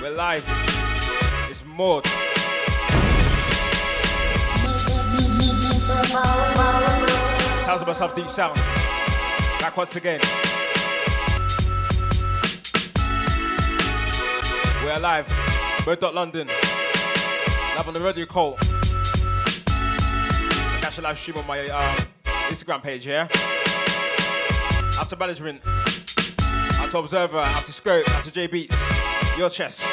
We're live. It's Maud. Sounds of myself, deep sound. Back once again. We're live. Bird London. Live on the Radio Cult. Catch a live stream on my um, Instagram page, yeah? Out to management. Out to observer. Out to scope. Out to J Beats. Your chest.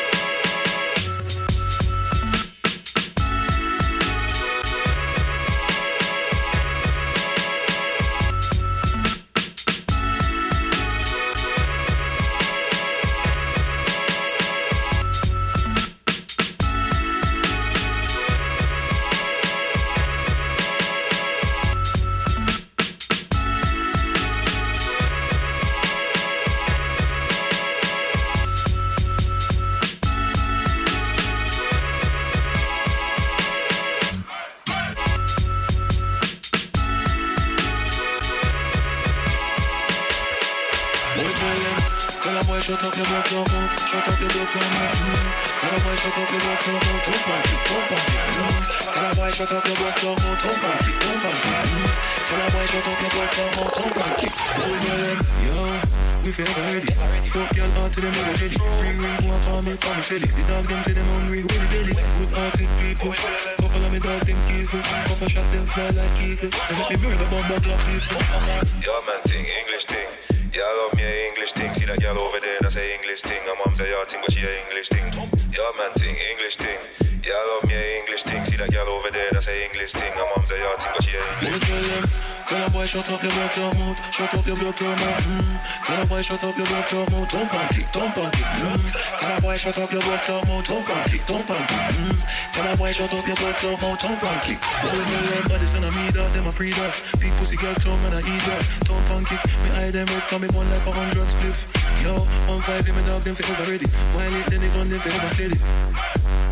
Shut up your block your mouth, shut up your block your mouth. Mm. Tell a boy shut up your block your mouth, don't punk it, don't punk it. Mm. Tell a boy shut up your block your mouth, don't punk it, don't punk it. Mm. Tell a boy shut up your block your mouth, don't punk it. Boy, me learn body, son of me dog, them a pre dog. Big pussy girl, come and I eat up, don't punk it. Me eye them red, come me one like a hundred spliff. Yo, one five, me dog, them forever ready. While it, then they gun, them forever steady.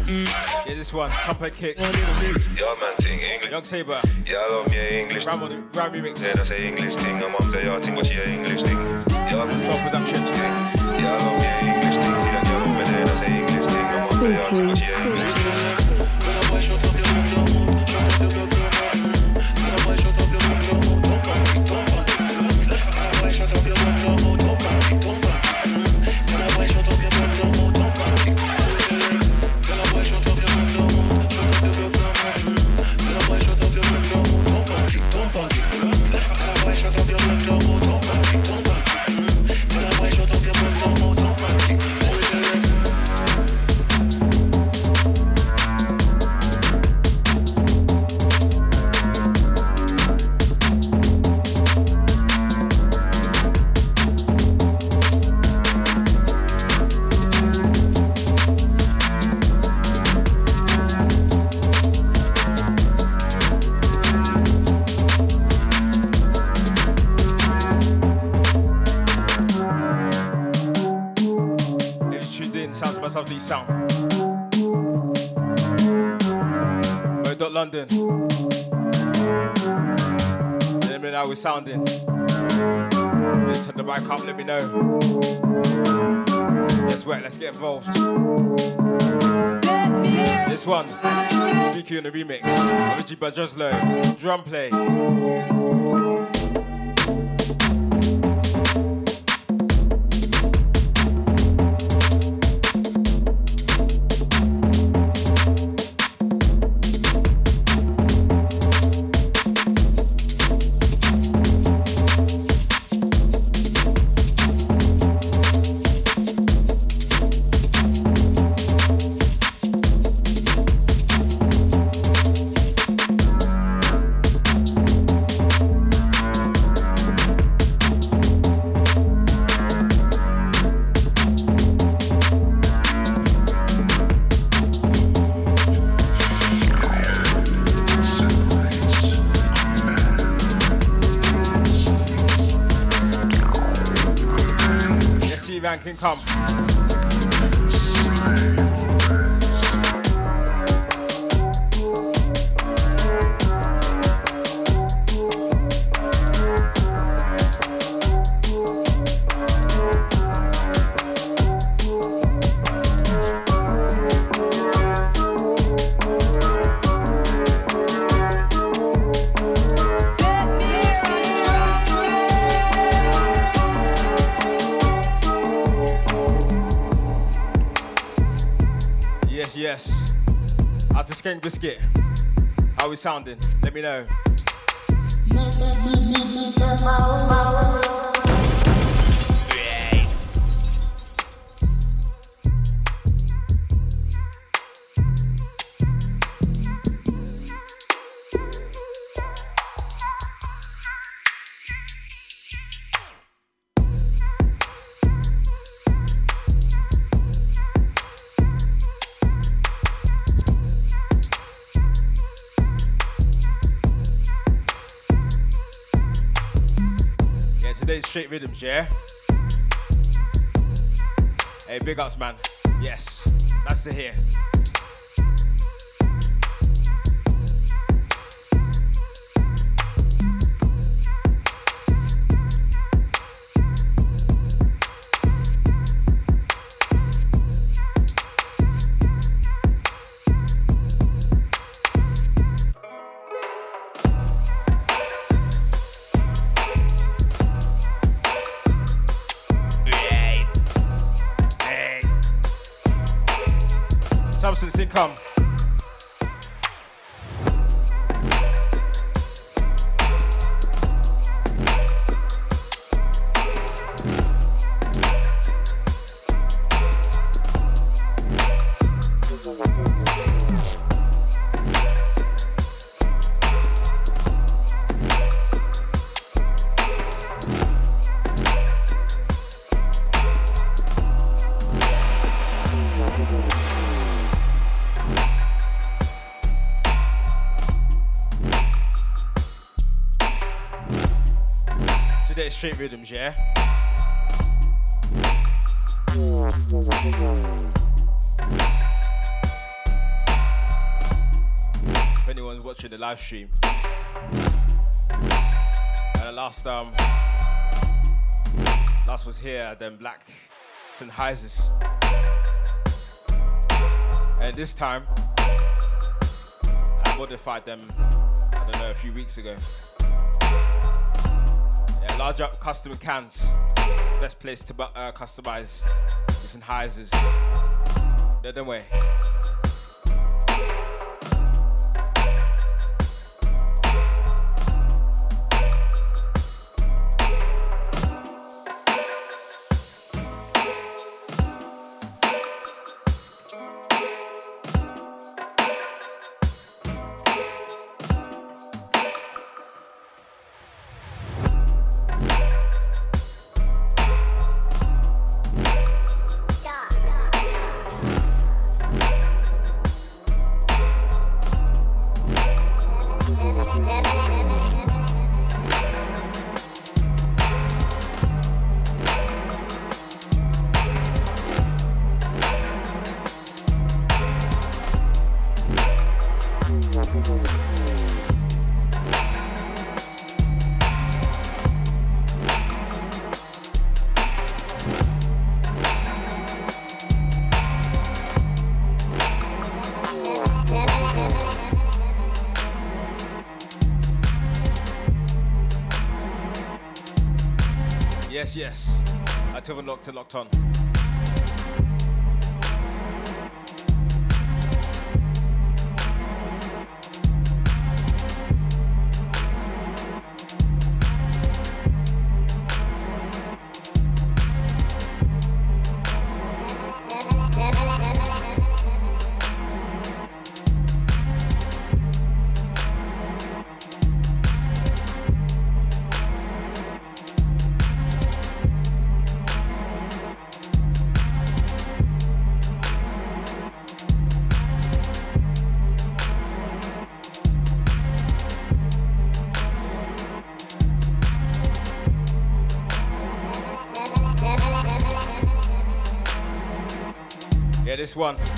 Mm. Yeah, this one, trumpet kick. Yeah, man, ting English. Young Saber. Yeah, I love me English. Ram on the Ram remix. Yeah, that's a English thing. Her mom say yeah, thing, but she a English thing. Yeah, man, self production thing. Yeah, I love me English thing. See that girl over there, that's a English thing. Her mom say yeah, thing, but she a English thing. Me know. Guess what? Let's get involved. This one, Speaking on the remix, Richie Bajoslo, drum play. Biscuit. How we sounding? Let me know. Straight rhythms, yeah? Hey, big ups, man. Yes, that's to hear. straight rhythms, yeah? If anyone's watching the live stream. And the last um last was here, then Black Sennheisers. And this time I modified them I don't know a few weeks ago large up custom cans. Best place to uh, customize Sennheisers. They're way. Locked on. This one.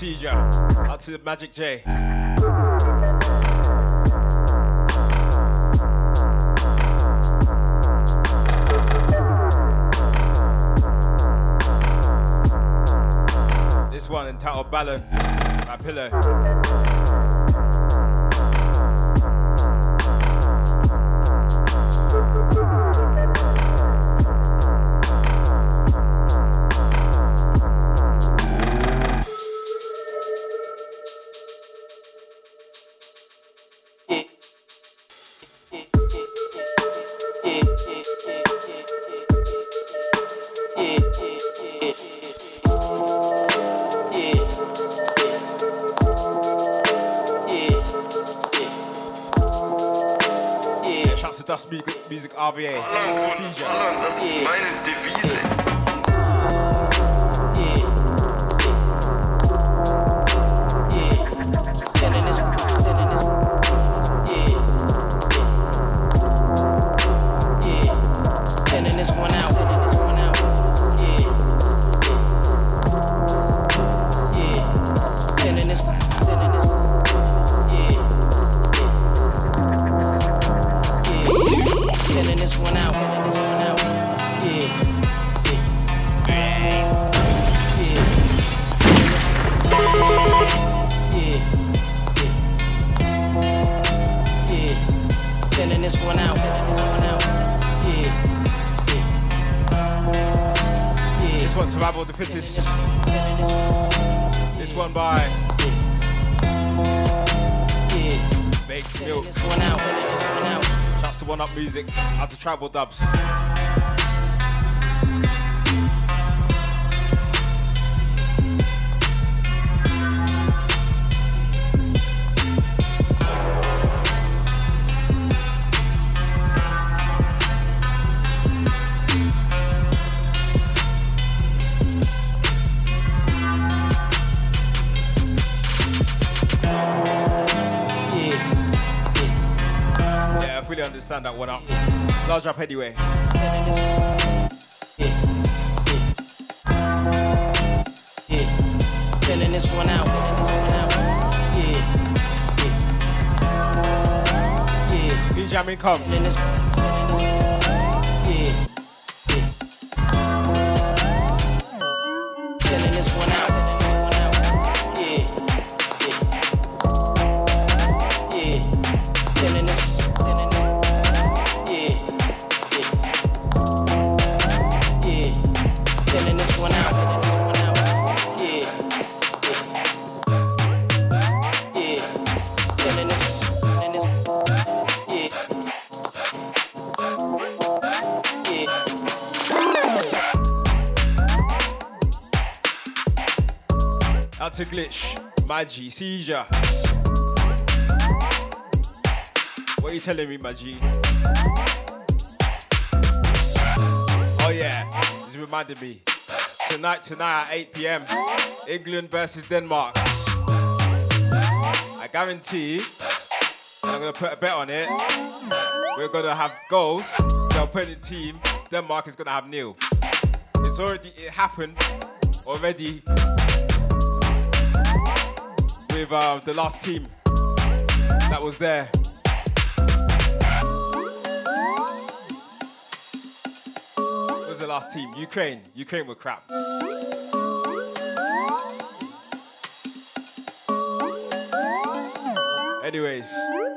Seizure. Out to the Magic J. This one entitled Ballon by Pillow. Music, Tribal Dubs. Out to Glitch. Magi. Seizure. What are you telling me, Magi? Oh yeah. This reminded me. Tonight, tonight at 8 p.m. England versus Denmark. I guarantee, I'm gonna put a bet on it. We're gonna have goals. The opponent team, Denmark is gonna have nil. It's already it happened already with um, the last team that was there. What was the last team? Ukraine. Ukraine were crap. Anyways.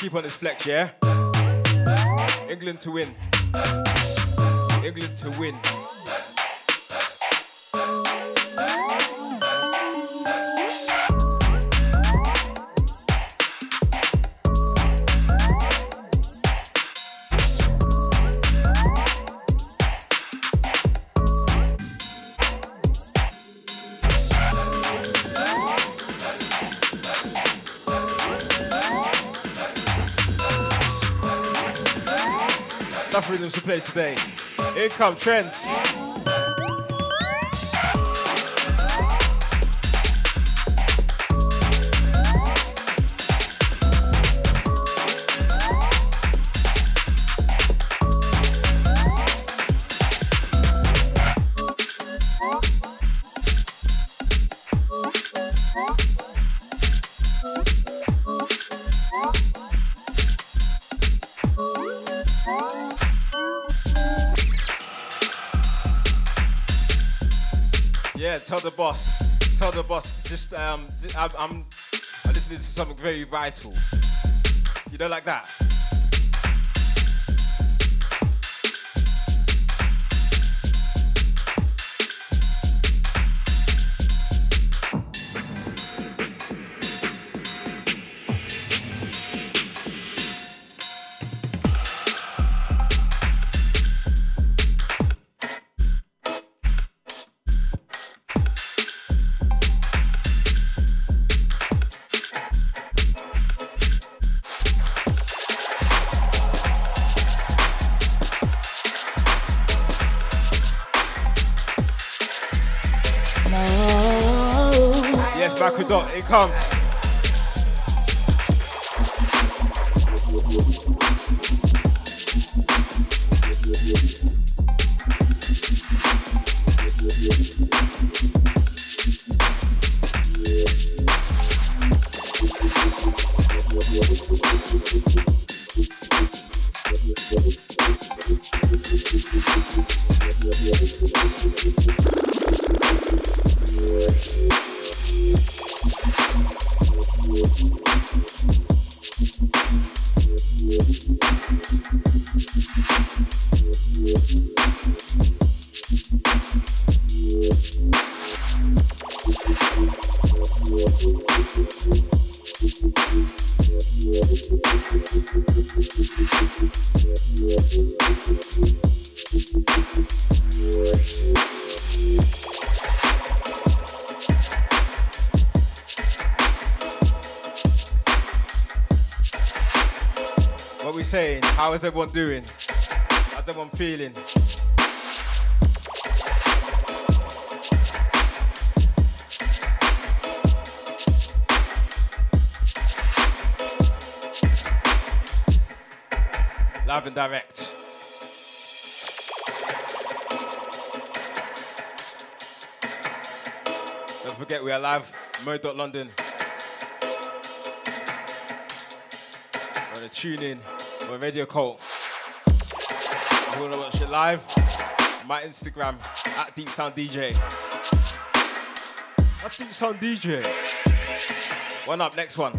Keep on this flex, yeah? England to win. England to win. Play today. Here come trends. Boss. Tell the boss. Just um, I'm, I'm, I'm listening to something very vital. You know, like that. What we saying? How is everyone doing? How's everyone feeling? Live and direct. Don't forget we are live, Mo.London. We're to tune in. We're Radio Cult. If you want to watch it live, my Instagram at Deep Sound DJ. That's Deep Sound DJ. One up, next one.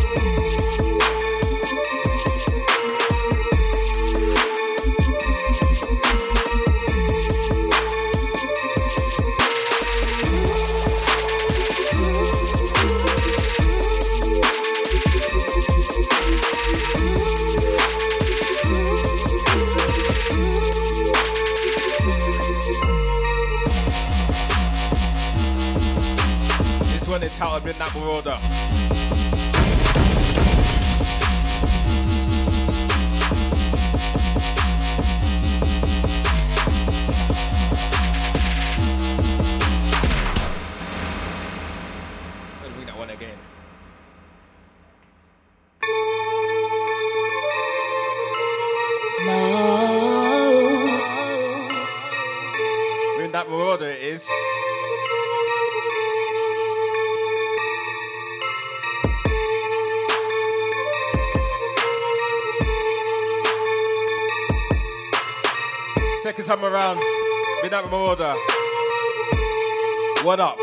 Is titled Midnight Marauder. What up? What up.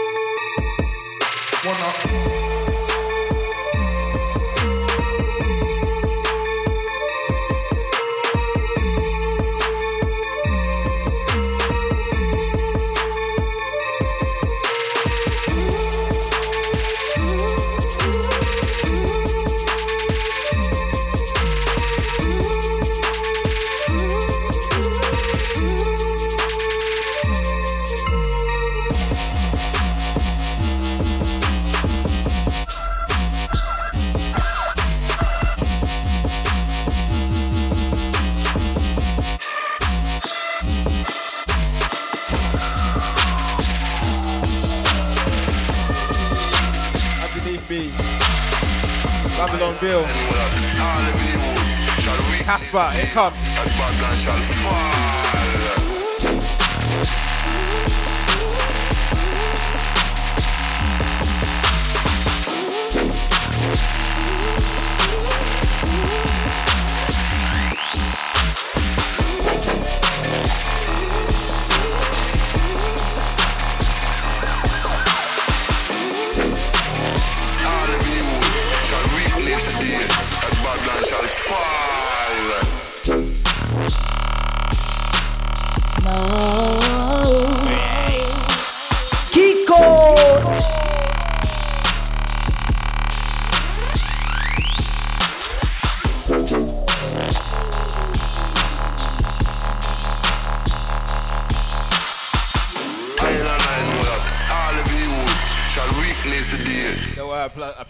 Casper, here come.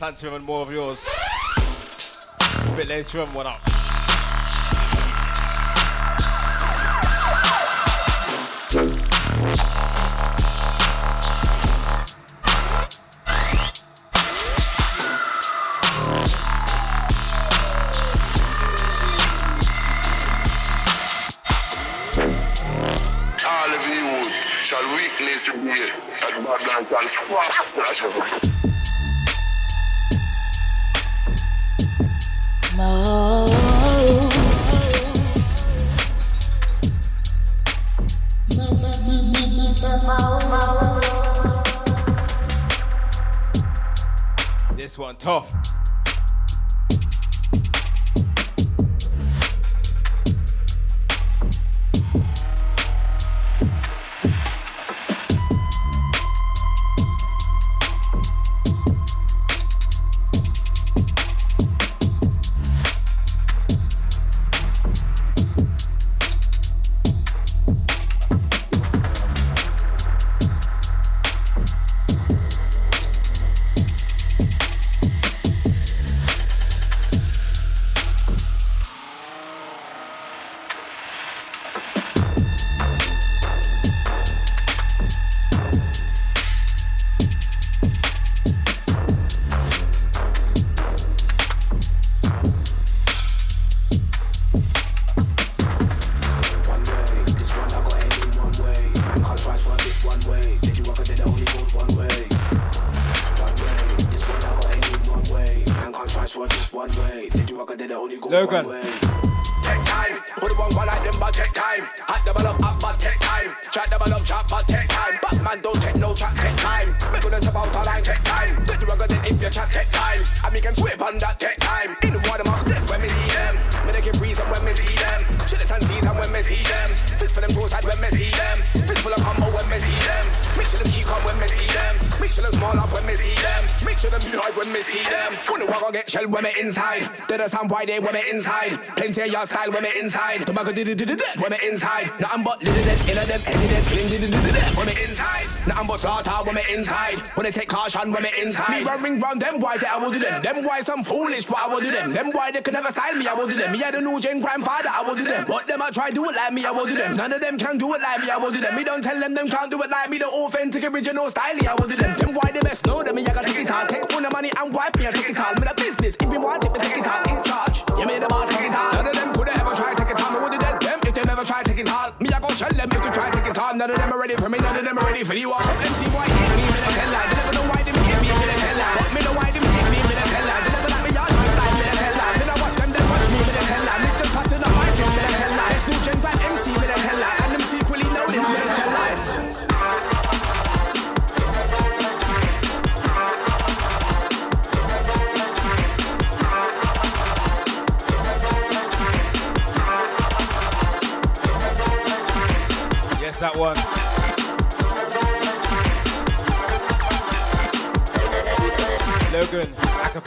Huntsman and more of yours. A bit later on, what up? All of you shall witness me at Babylon and while when we're inside. Tobacco did it when we're inside. Nothing but little dead, inner them, headed dead, clean did it when we're inside. Nothing but slaughter when we're inside. When they take caution when we're inside. Me run ring round them, why that I will do them. Them why some foolish, but I will do them. Them why they can never style me, I will do them. Me had the new gen grandfather, I will do them. But them I try do it like me, I will do them. None of them can do it like me, I will do them. Me don't tell them them can't do it like me. The authentic original style, I will do them. Them why they best know that me, I got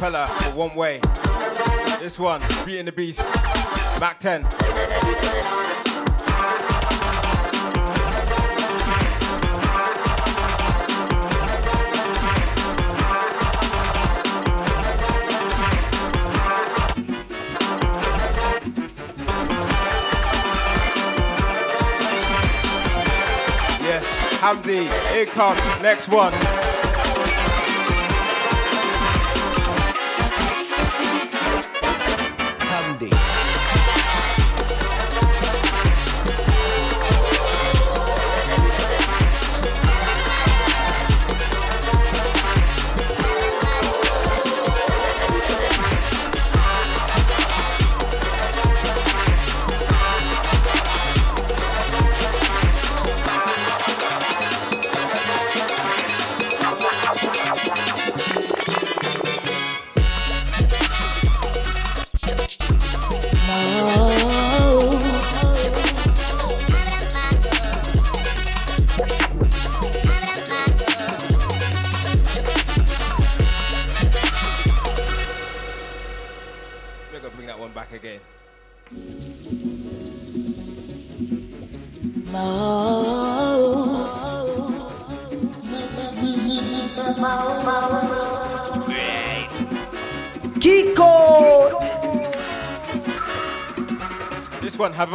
acapella for one way. This one, beating the Beast, Mac 10. Yes, Hamdi, comes next one.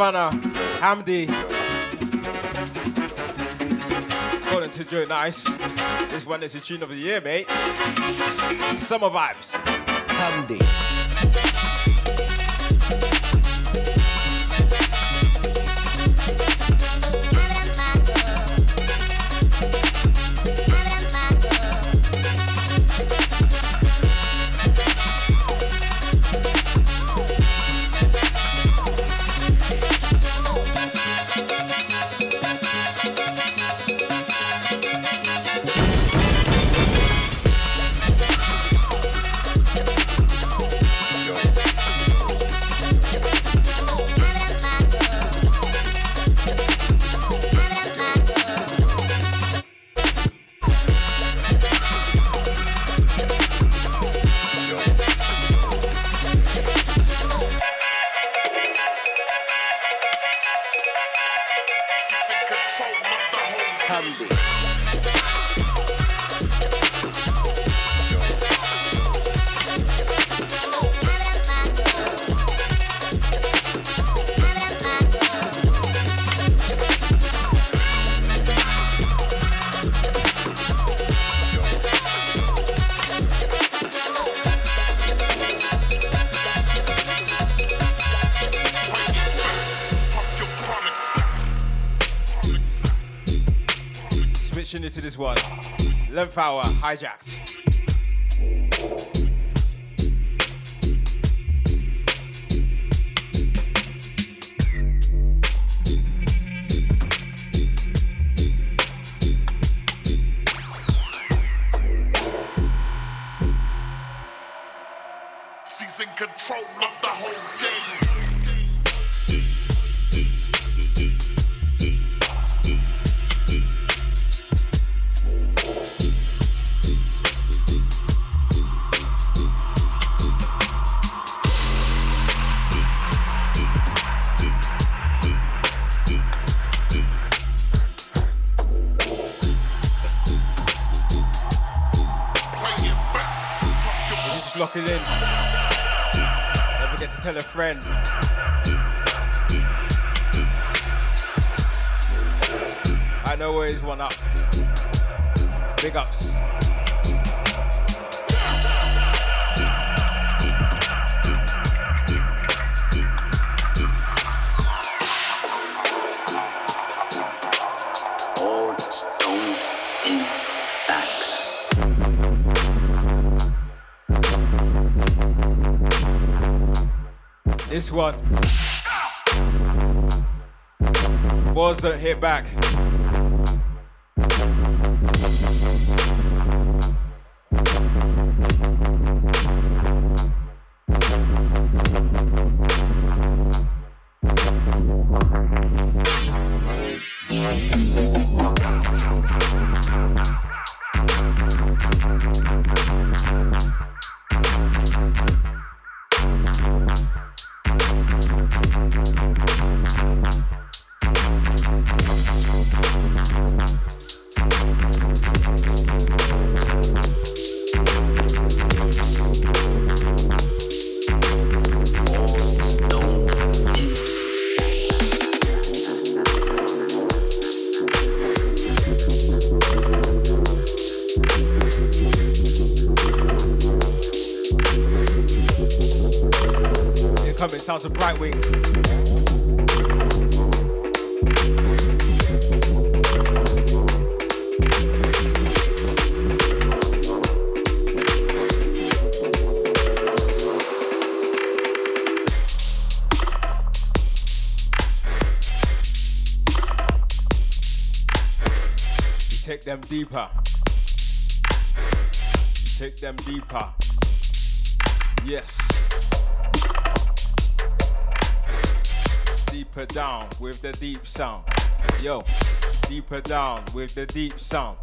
Havana, Hamdi. Calling to Joe Nice. This one is the tune of the year, mate. Summer vibes. Hamdi. Length Lock it in. Don't forget to tell a friend. I know where he's one up. Big ups. This one. Don't hit back. Wings. You take them deeper. Take them deeper. Down with the deep sound. Yo, deeper down with the deep sound.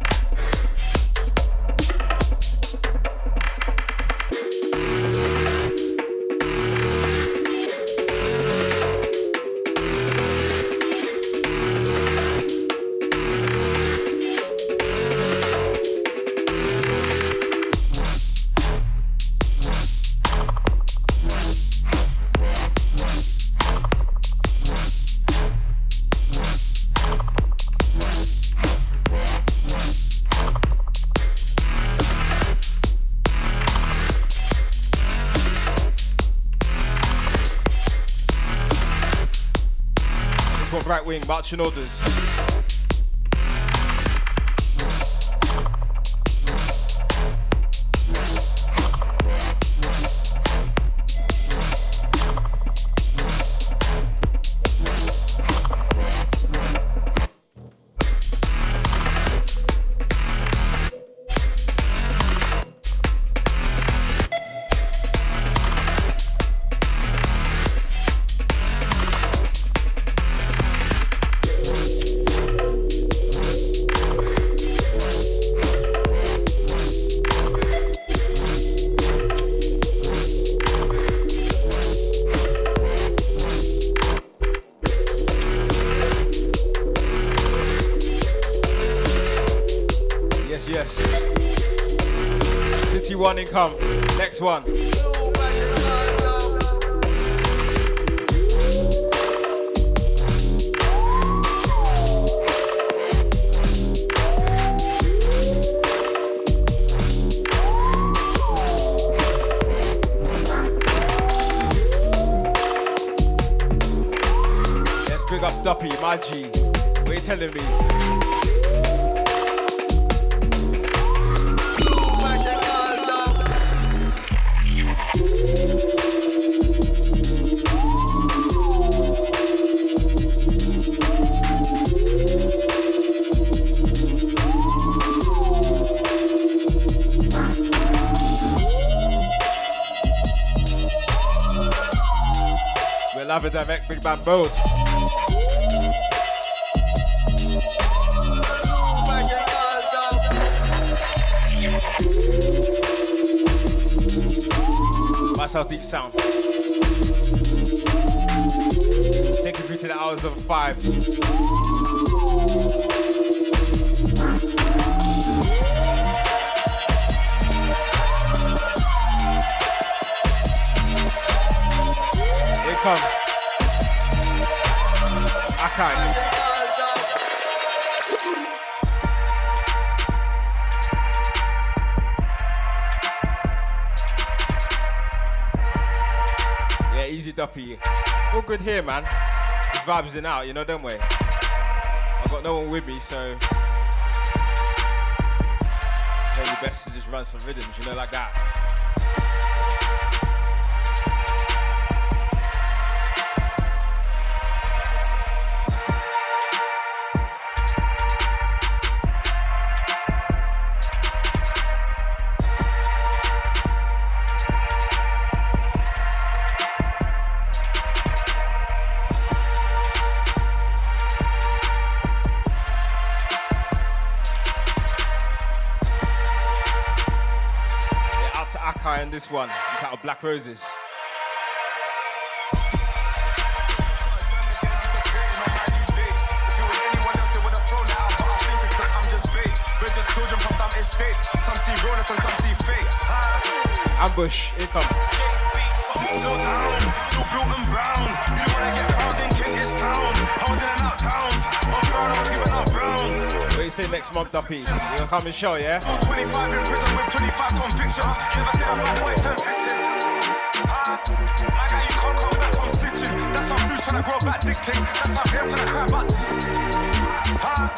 Wing, marching orders. One. Let's big up Duppy, my G. What you telling me? Direct, Big Bang Bold. Myself Deep Sound. Take you to the hours of five. Here comes. Yeah, easy duppy. All good here, man. Vibes in out, you know, don't we? I've got no one with me, so. Maybe best to just run some rhythms, you know, like that. This one, entitled Black Roses. Ambush, here comes. Till down, till built and brown. You wanna get found in Kentish town. I was in and out towns. On brown, I was giving out brown. What do you say next month, Duppy? You gonna come and show, yeah? 25 in prison with 25 convictions. Never seen a bad boy turn victim. Ah, my guy, you can't come back from snitching. That's how blue trying to grow back dictating. That's how PM trying to cry back. Ah,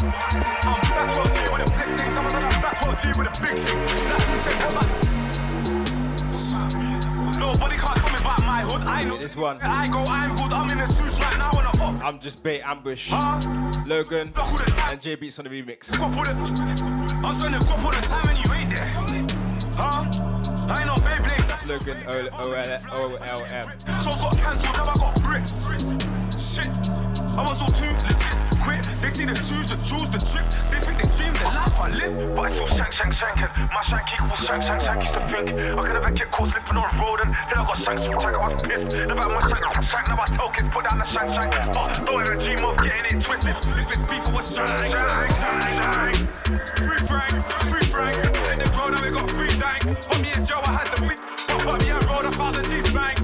I'm back row G with a big thing. Someone on that back row G with a big thing. That who said come back. Hood. I know This one. I go, I'm good. I'm in the streets right now on the up. I'm just bait ambush. Huh? Logan Look who the time. and J Beats on the remix. Guap all the- I'm spending guap all the time and you ain't there. Huh? I ain't no Beyblade. Logan O O L O L M. Shows got cancelled, now I got bricks. Shit. I was all too legit. Quit. They see the shoes, the jewels, the drip. They think they dream the life I live. But it's all shank, shank, shanking. My shank equals shank, shank, shank is the pink. I could never get caught slipping on road and then I got shank, shank, shank. I was pissed about my shank, shank. Now I tell kids put down the shank, shank. But don't ever dream of getting it twisted. If it's beef, it was shank. Shank, shank, shank. Free Frank, free Frank. In the ground, now we got free dank. But me and Joe, I had the beat. But put me and rolled a thousand G's bank.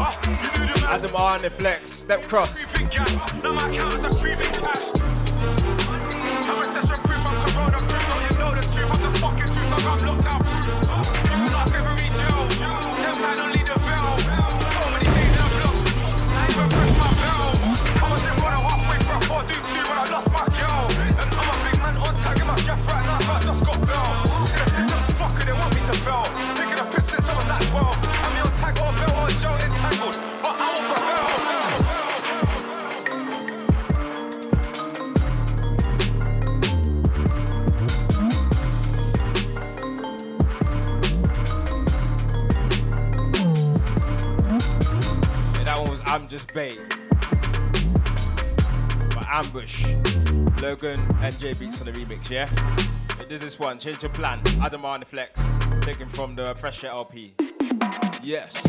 Ah, you knew the man. Adam R and the flex. Step cross. Creeping gas. Now my account is a creeping cash. Just bait. By Ambush. Logan and J Beats on the remix, yeah? It is this one, change your plan. Adam on the flex. Taken from the Pressure LP. Yes.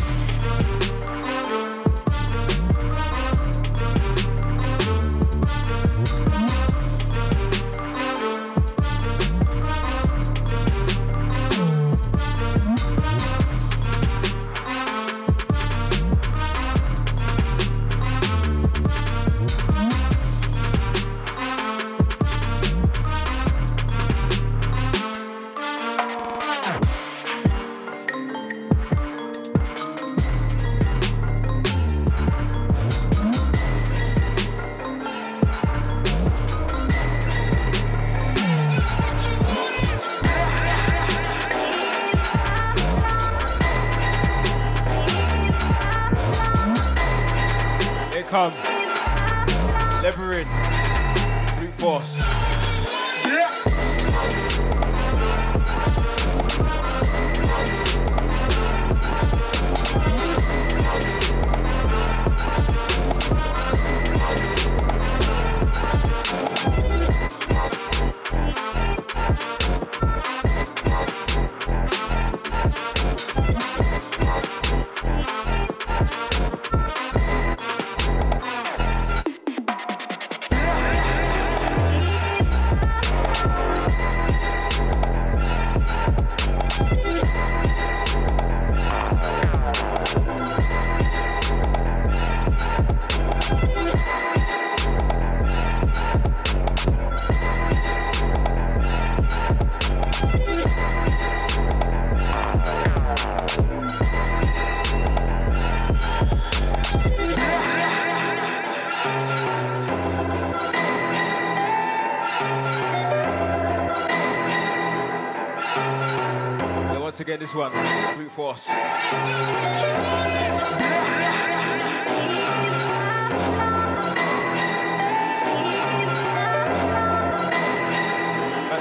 This one, brute force. First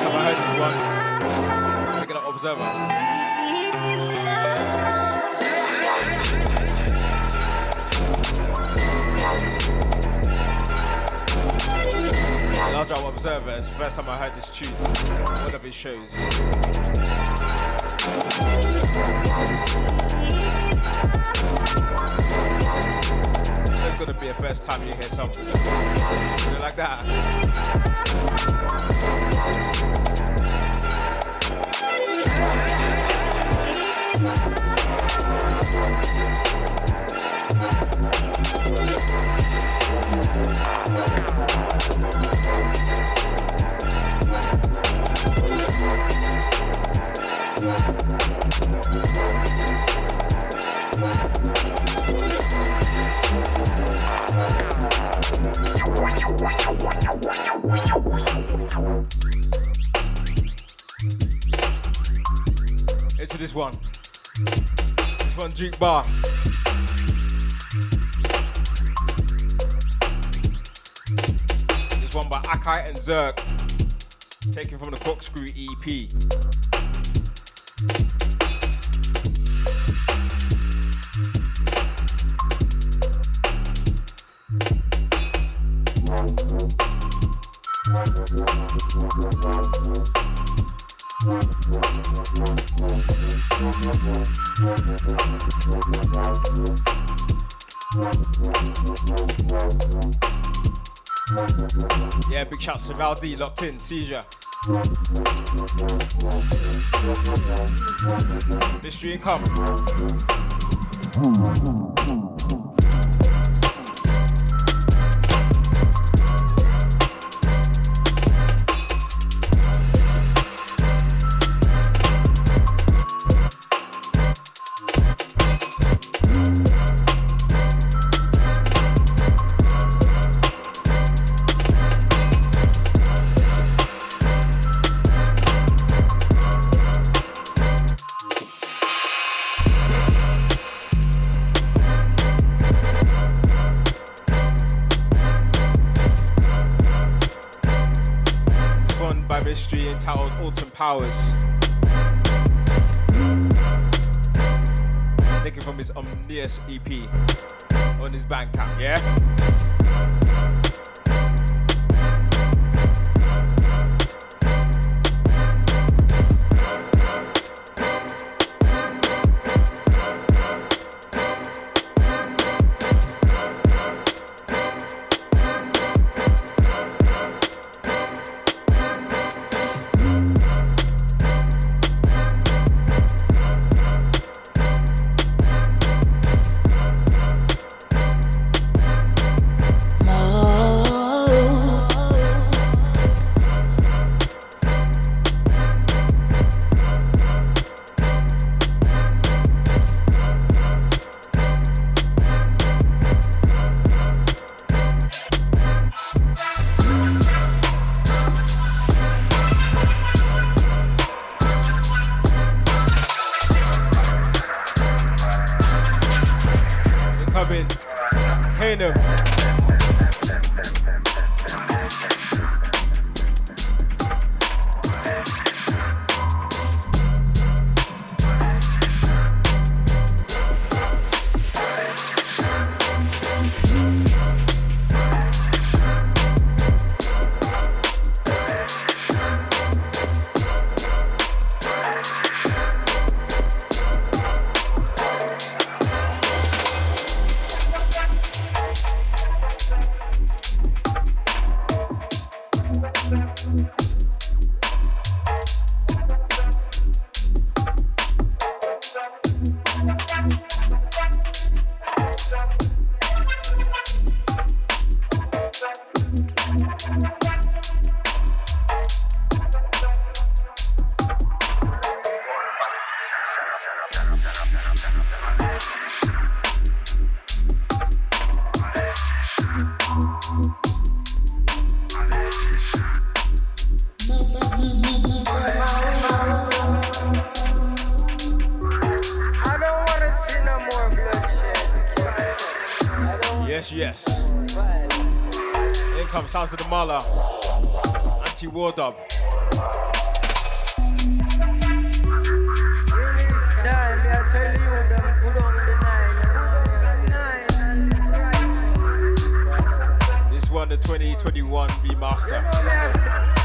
time I heard this one, picking up Observer. Large Drop Observer, it's the first time I heard this tune, one of his shows. Something. You like that? This one, Bar. This one by Akai and Zerk, taken from the Corkscrew EP. Locked in, seizure. Mystery income. House of the Mala, Anti War Dub. This one, the 2021 B Master.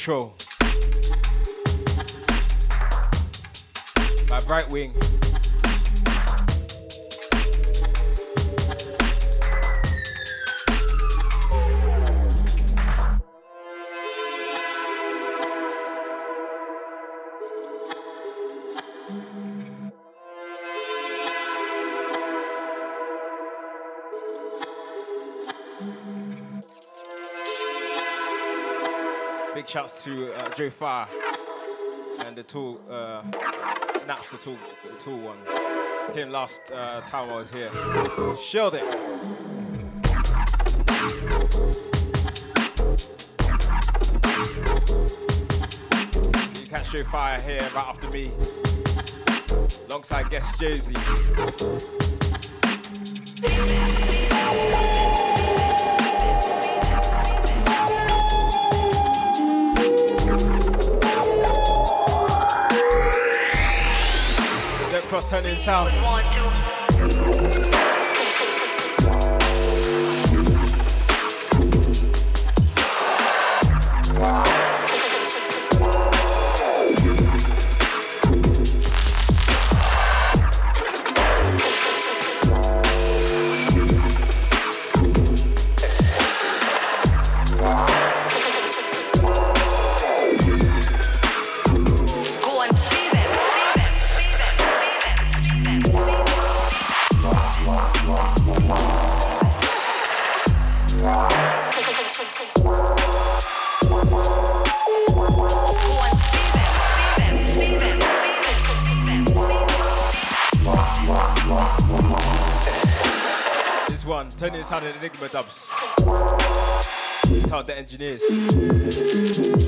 Patrol. By Bright Wing. Big shouts to uh, Joe Farr and the tool, uh, Snaps the tool, the tool one. Came last uh, time I was here. Shelled it. You catch Joe Fire here right after me, alongside guest Jay cross turning sound. Turning sound in Enigma dubs. Tell the engineers.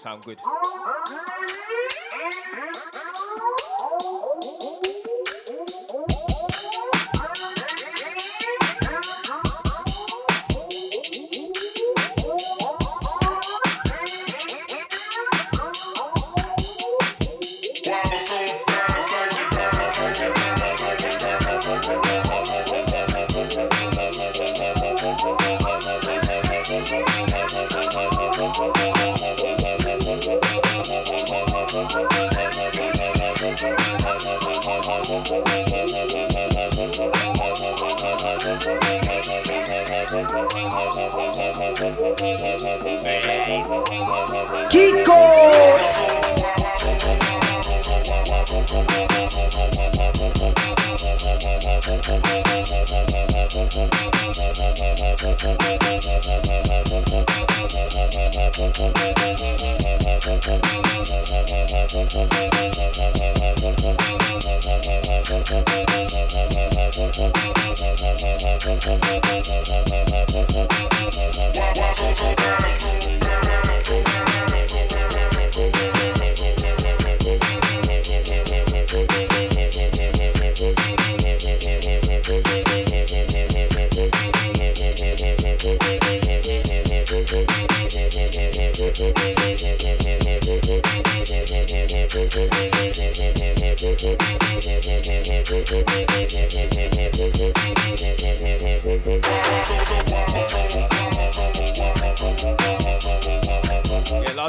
Sound good. Kikos.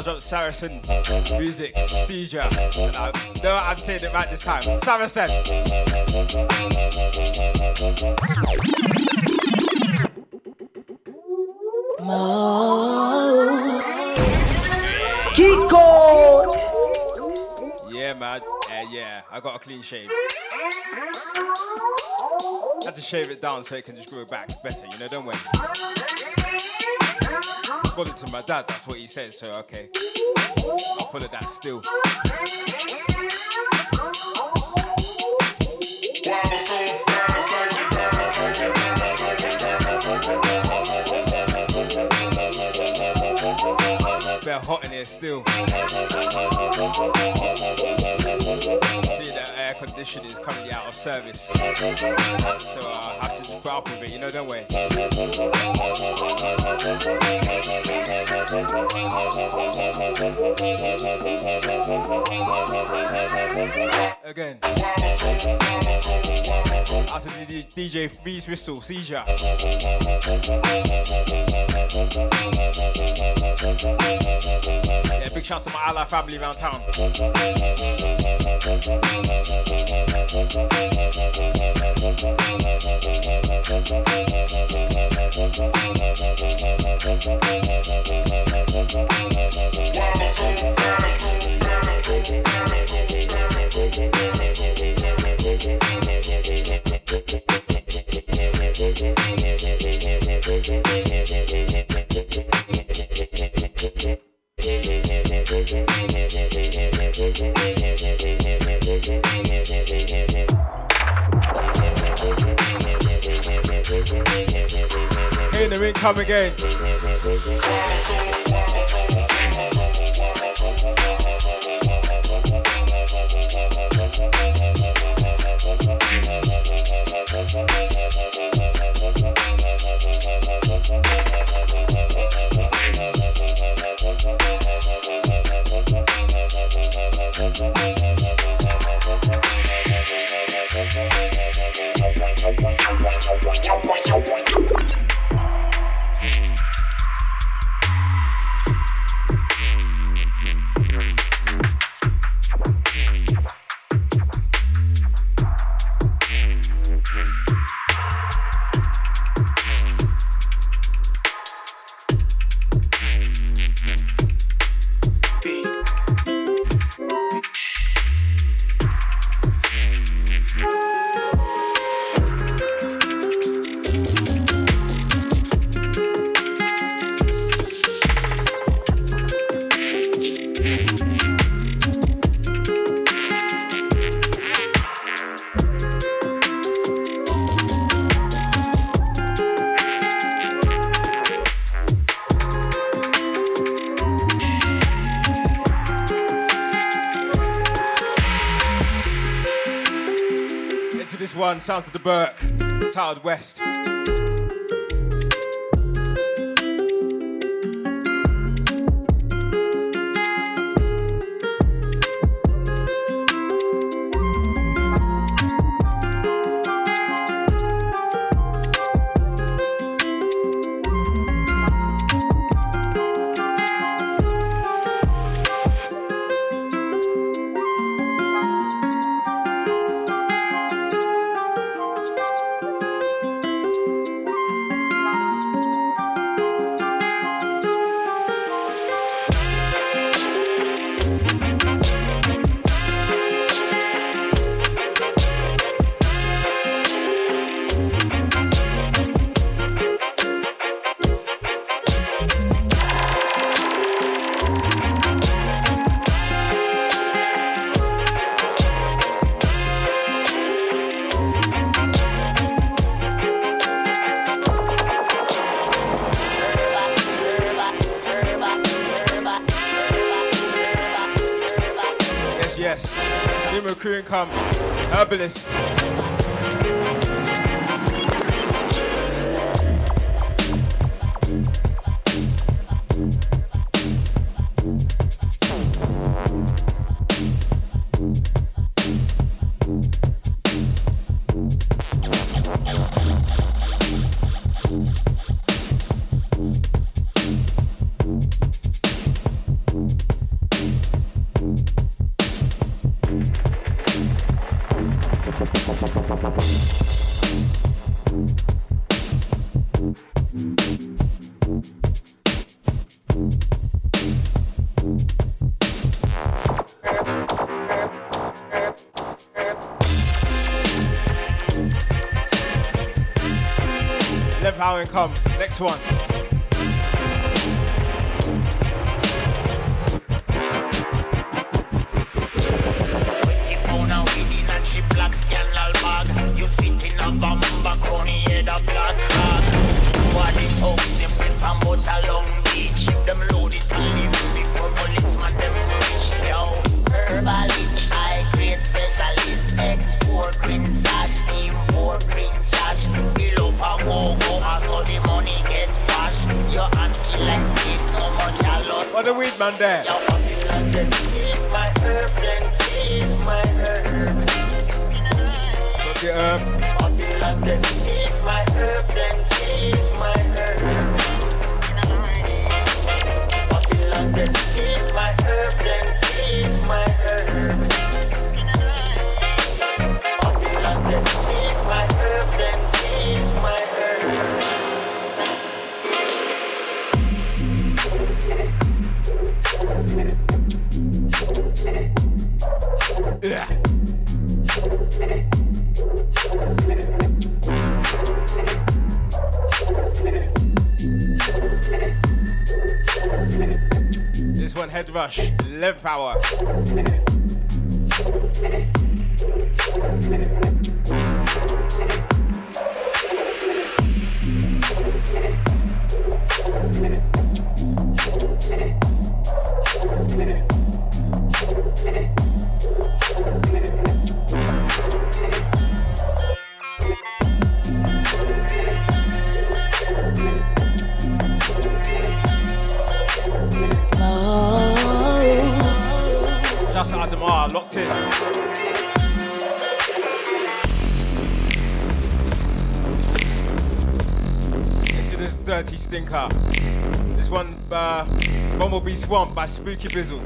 Large Saracen music, seizure. And I know I'm saying it right this time. Saracen. Kiko! Yeah, man. Yeah, yeah. I got a clean shave. Had to shave it down so it can just grow back better, you know, don't we? According to my dad, that's what he said, so okay. I'll follow that still. They're hot in here still. Conditioning is currently out of service. So uh, I have to just put up with it, you know, don't we? Again. Out to DJ Freeze Whistle, Seizure. Yeah, big shouts to my ally family around town. Hey, the come again. Into this Sounds of the Burke, titled West. one. it up. live power. This one, uh, Bumblebee Swamp by Spooky Bizzle.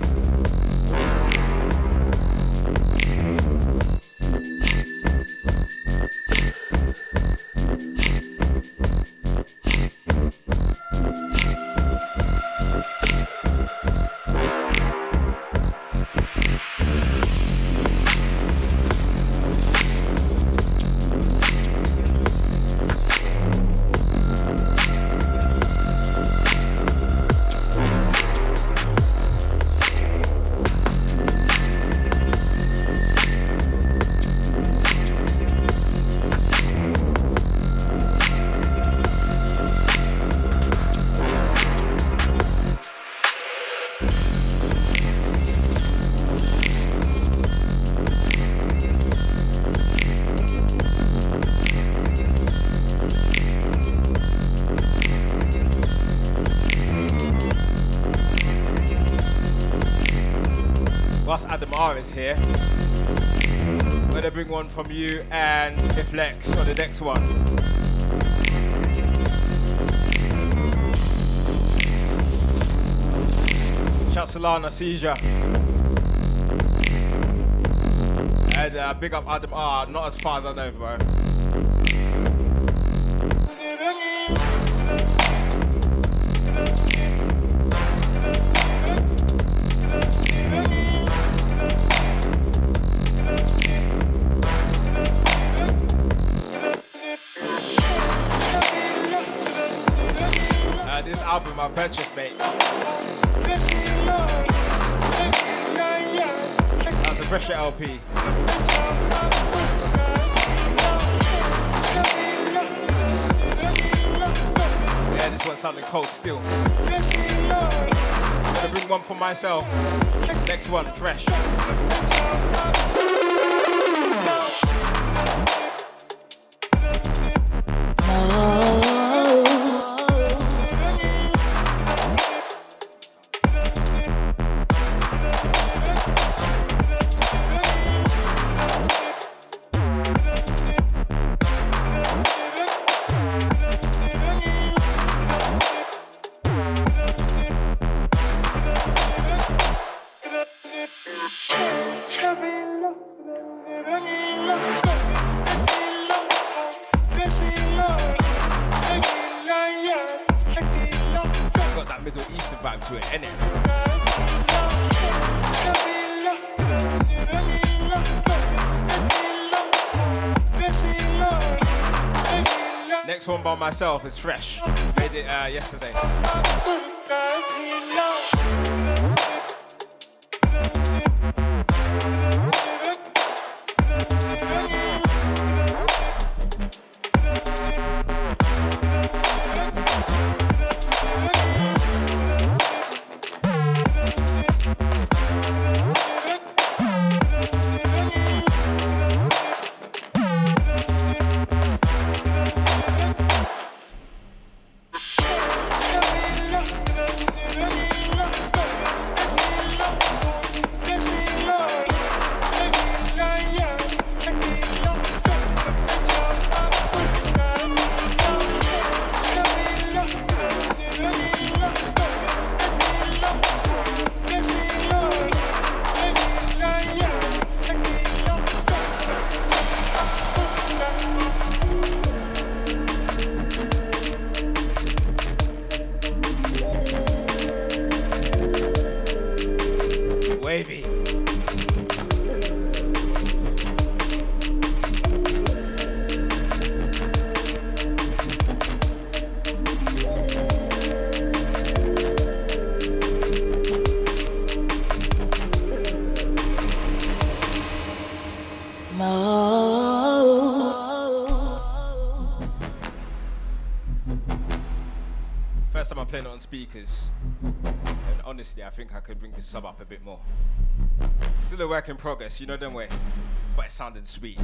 is here. I'm gonna bring one from you and Flex on the next one. Chasalana Seizure. And uh, big up Adam R, not as far as I know, bro. Pressure LP. Yeah, just want something cold still. Gonna bring one for myself. Next one, fresh. Myself is fresh. Made it uh, yesterday. Honestly, I think I could bring the sub up a bit more. Still a work in progress, you know them way. But it sounded sweet.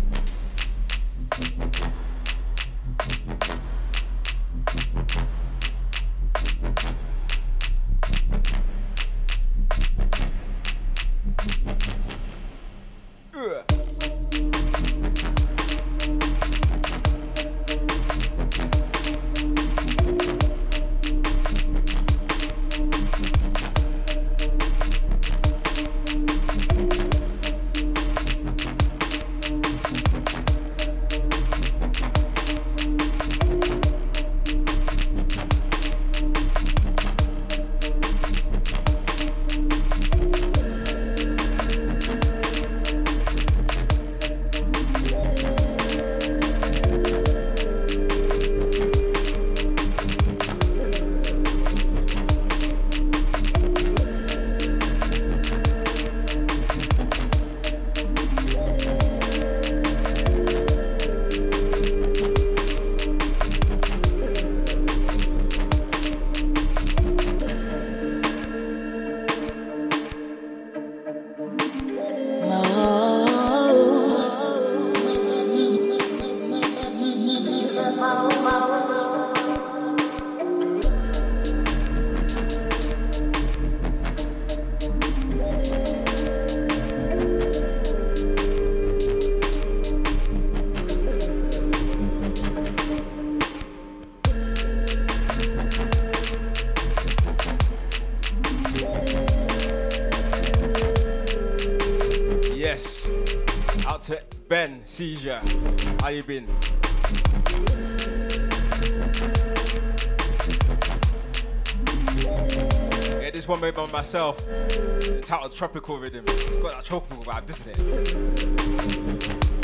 Yes. Out to Ben Seizure. How you been? Yeah, this one made by myself. It's Entitled Tropical Rhythm. It's got that tropical vibe, doesn't it?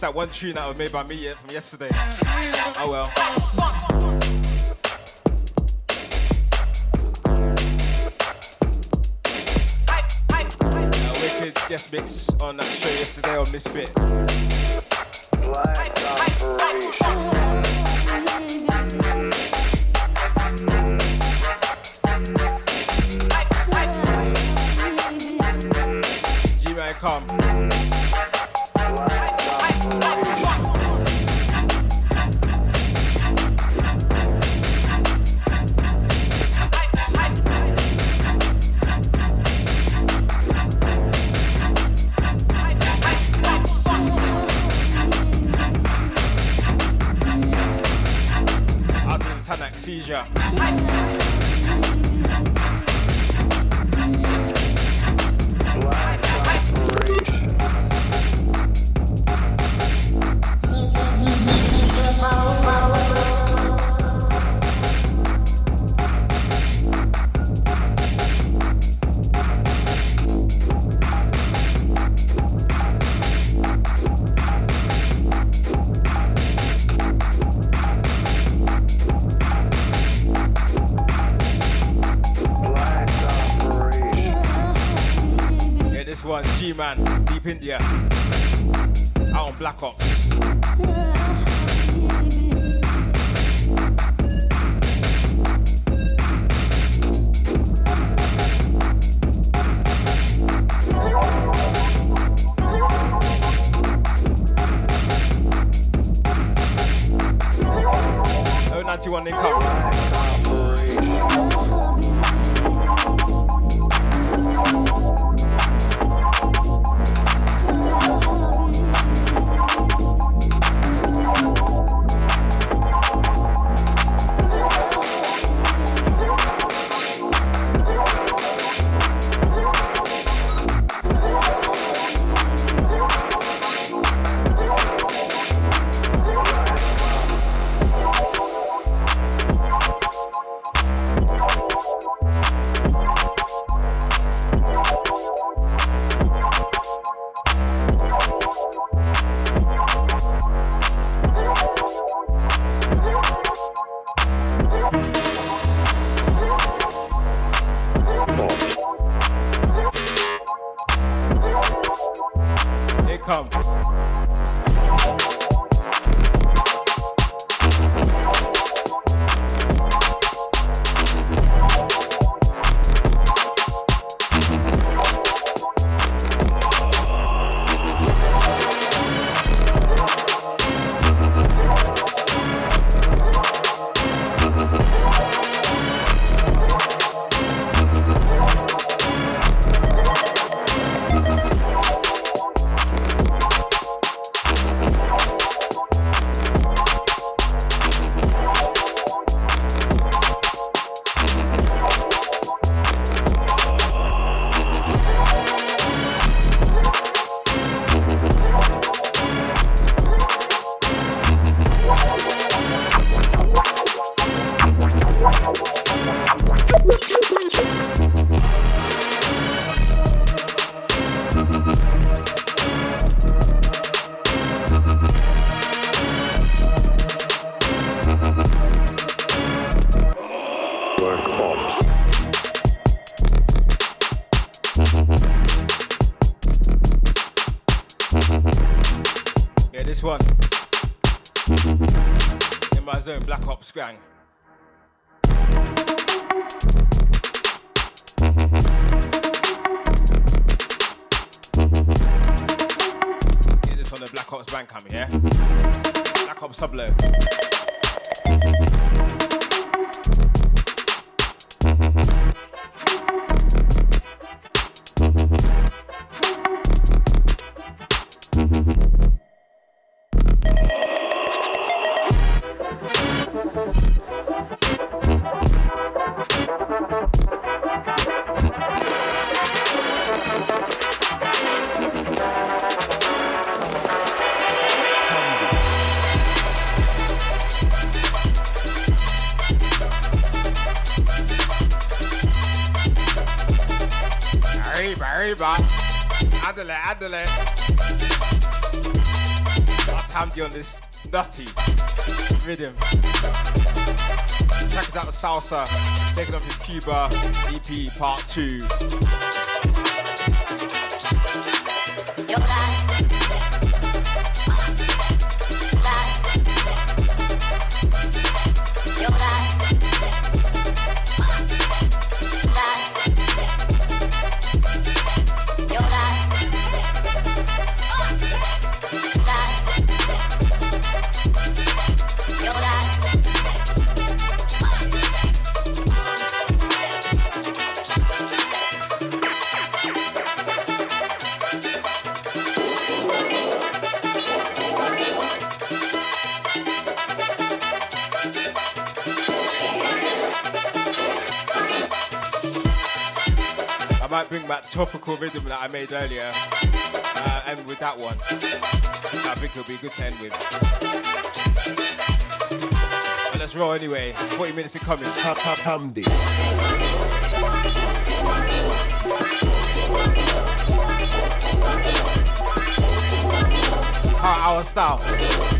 that one tune that was made by me from yesterday. Oh well. India, out on Black Ops. Oh, they come. Nutty rhythm. Check it out the salsa, taking off his Cuba EP part two. Might bring back tropical rhythm that I made earlier, uh, and with that one, I think it'll be good to end with. But let's roll anyway. 40 minutes in coming. Tap tap Hamdi. Our, our style.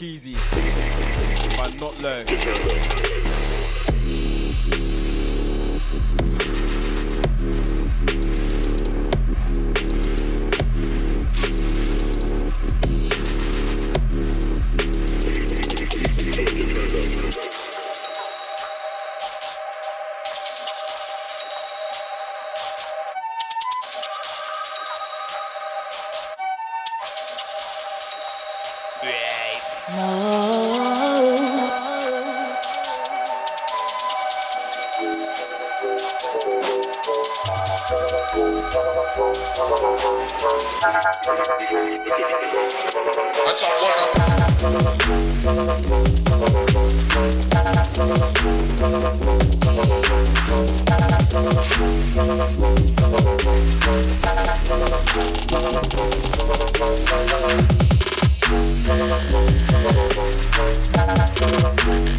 Easy,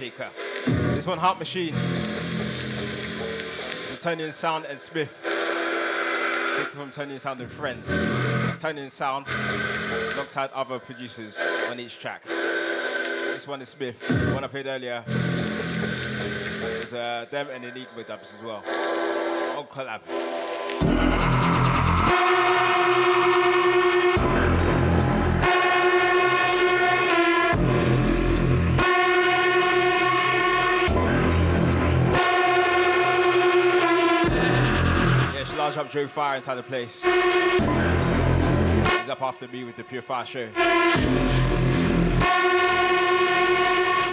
shaker. This one, Heart Machine. Tony and Sound and Smith. Taken from Tony and Sound and Friends. It's Tony and Sound alongside other producers on each track. This one is Smith. The one I played earlier was uh, them and Enigma Dubz as well. On collab. up Joe Fire inside the place. He's up after me with the Pure Fire Show. You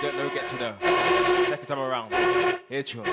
don't know, get to know. Second time around. Here, tune.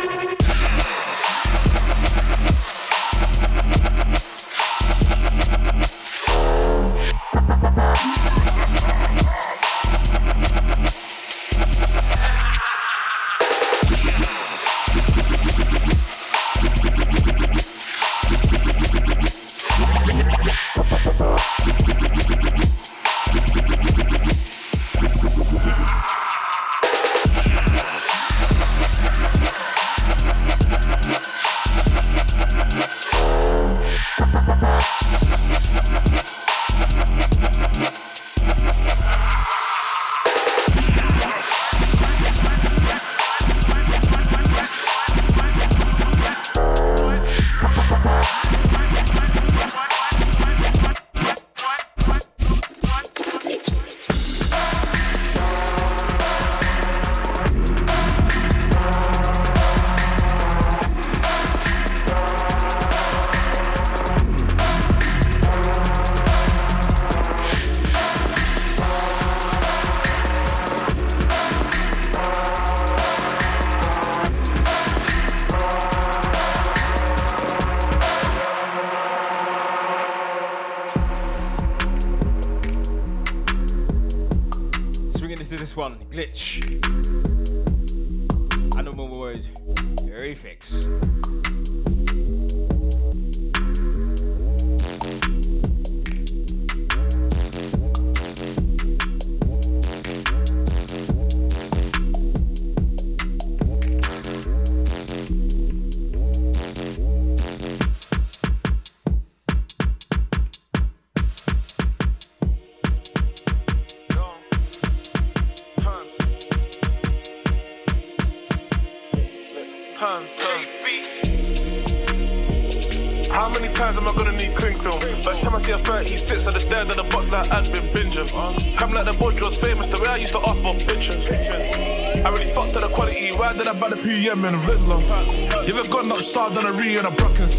Outside on a re and a Brock? There's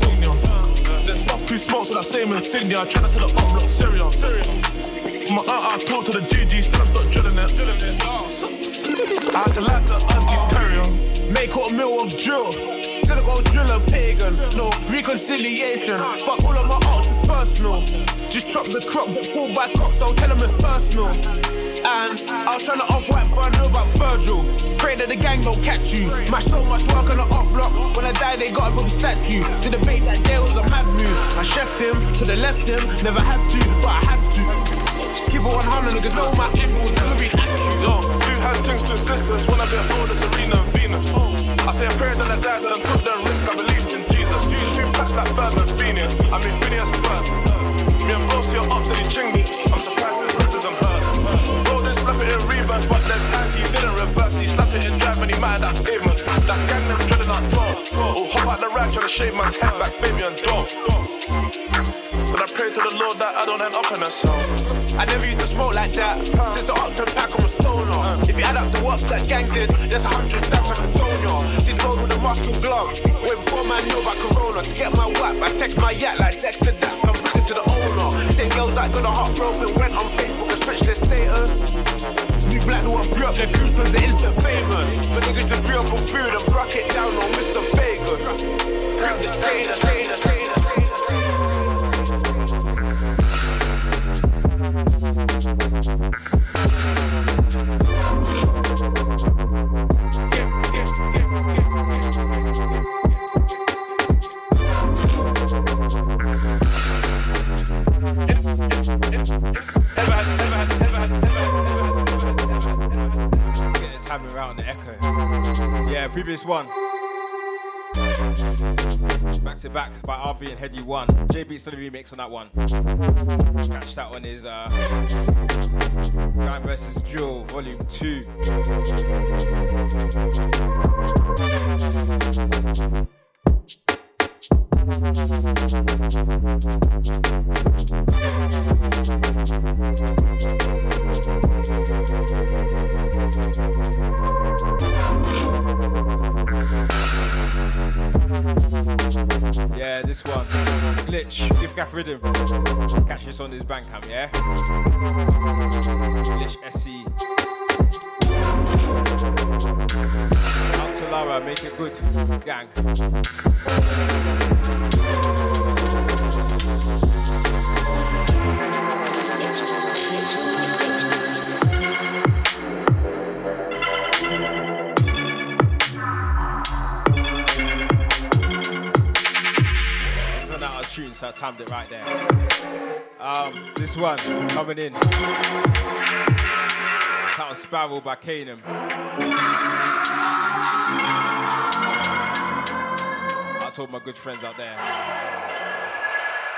stuff who smokes with that same insignia, trying to the up block Syria. My aunt, I talked to the GG, still I'm not drilling it. I had to like the carrier. Make a meal of drill. Still go drill a pagan. No reconciliation. Fuck all of my arts personal. Just chop the crop, get pulled by cops, I'll tell them it's personal. And I was trying to off white before I knew about Virgil. Pray that the gang don't catch you. Mash so much work on the up block. When I die, they got a a statue. To debate that day was a mad move. I chefed him, should have left him. Never had to, but I had to. Keep it 100, niggas know my end will never be at you. Yo, who has Kingston sisters? When I get older, Serena and Venus. I say a prayer that I die, that I took the risk, I believe in Jesus. Who passed that bird than Phineas? I mean, Phineas first. Me and Bros, you're up, then he ching. I'm surprised to shave man's head back, Fabian Dog. But I pray to the Lord that I don't end up in a cell. I never used to smoke like that. Since the Octon pack, I'm a stoner. If you add up the what's that gang did, there's a hundred stabs on the donor. Did roll with a mask glove. Way before man knew about Corona. To get my whack, I text my yacht like Dexter Dax. I'm it to the owner. Say girls that got a heart broken went on Facebook and switched their status. Black the one free up their coupons, they instant famous. But niggas just on food and rock it down on Mr. Vegas. Grip the status, status, status. Get Previous one. Back to back by RV and Headie One. J Beats done a remix on that one. Catch that one is uh Guy versus Jewel, volume two. Yeah, this one. Glitch, Gift Gaff Rhythm. Catch this on his Bandcamp, yeah? Glitch SC. Out to Lara, make it good, gang. Tune, so I timed it right there. Um, this one coming in. Title Sparrow by Canaan. I told my good friends out there.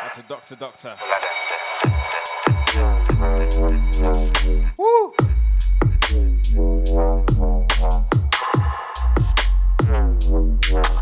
Out to Doctor Doctor. Woo! Mm-hmm.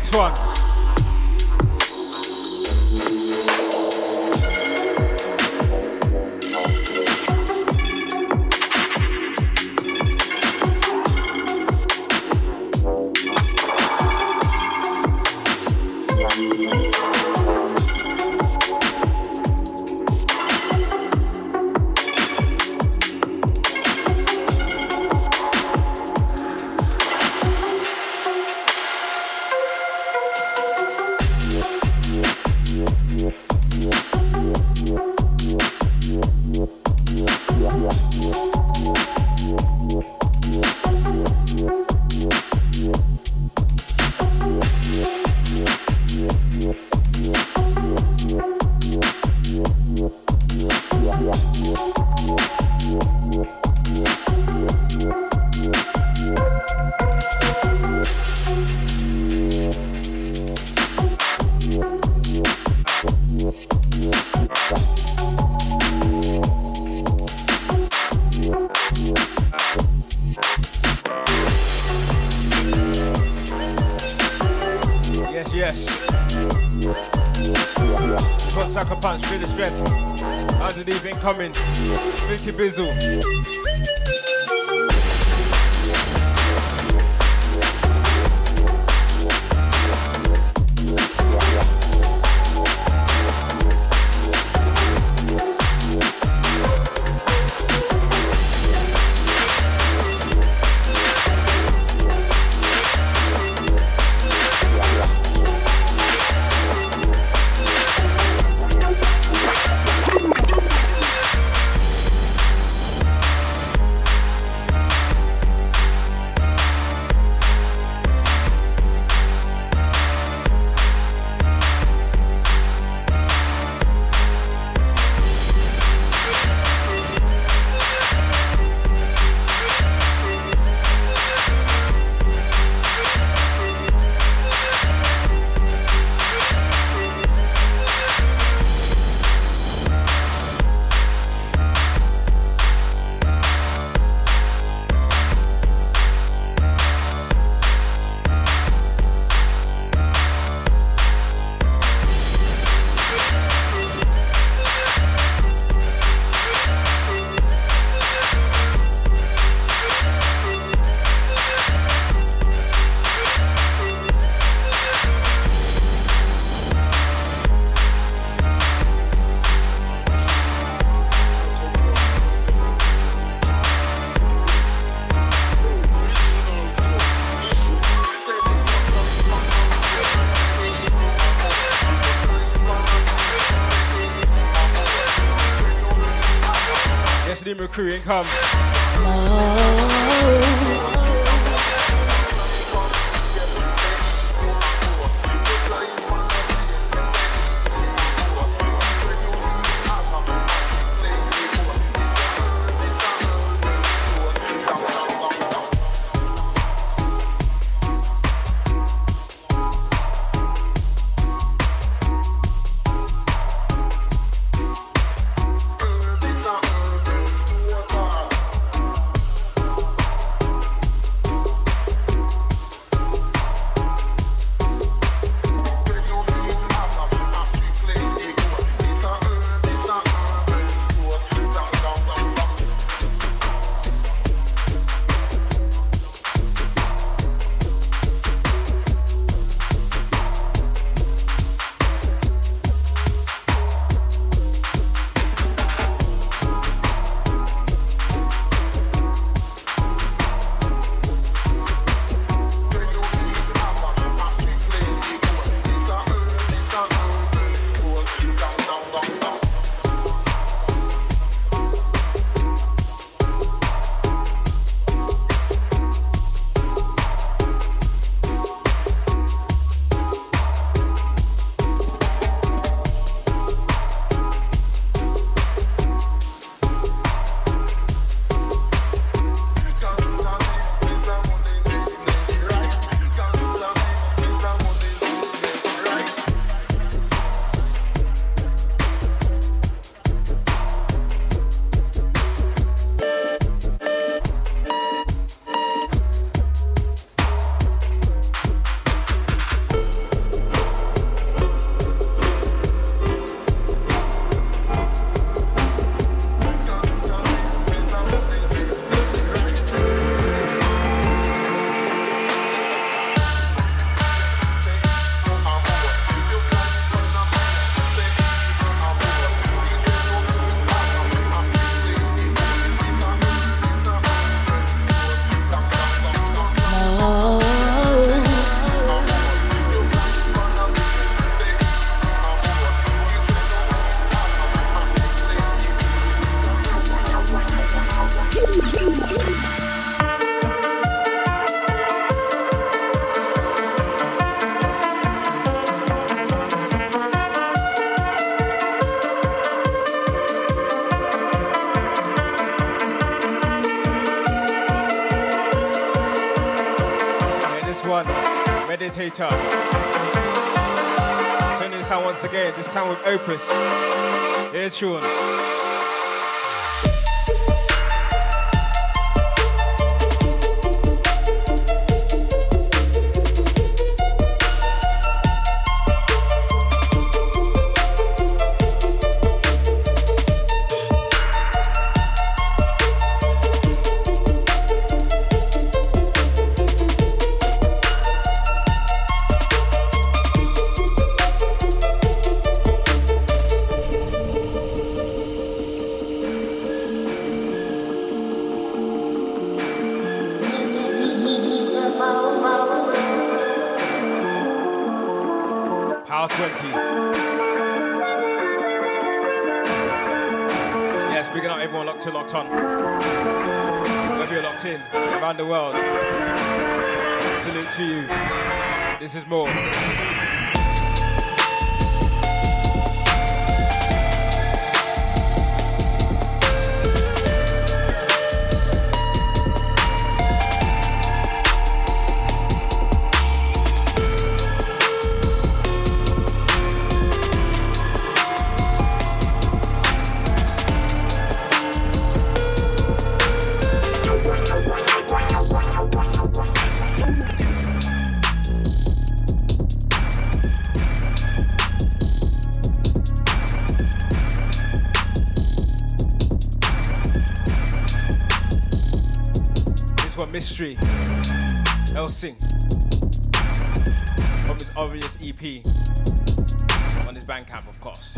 Next one. Crew income. Meditator. Turning sound once again, this time with Opus. Here tune. Mystery. Helsing. From his obvious EP. On his Bandcamp, of course.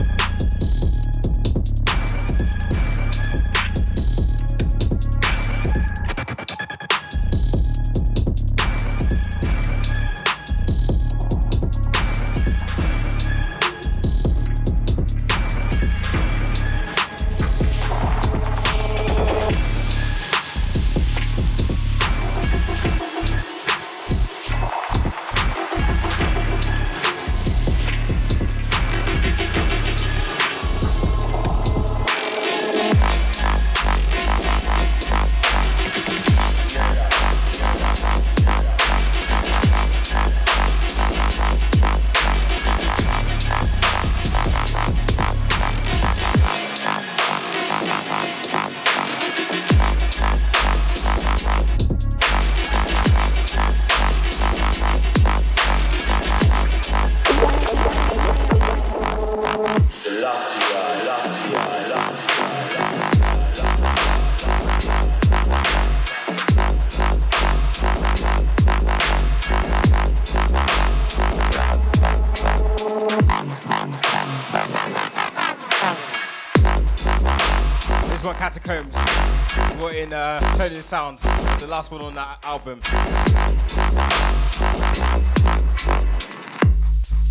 The one on that album.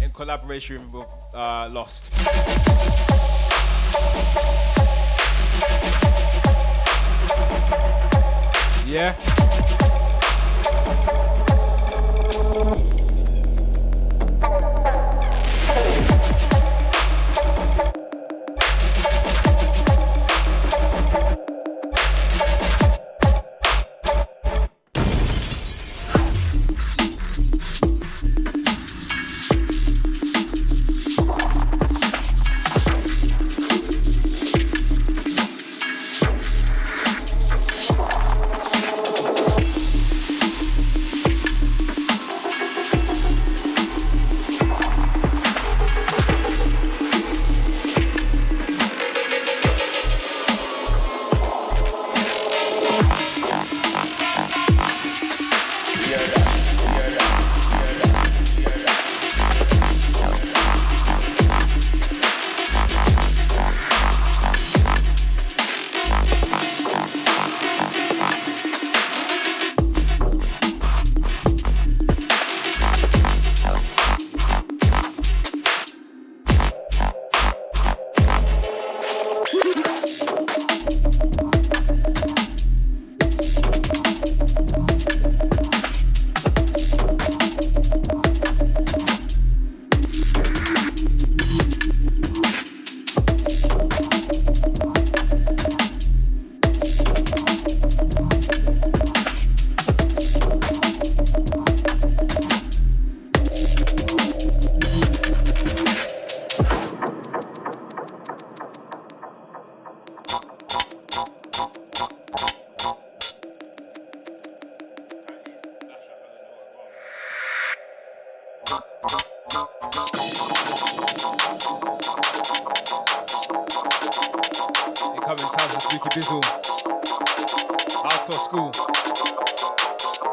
In collaboration with uh, Lost. Yeah. Hardcore School.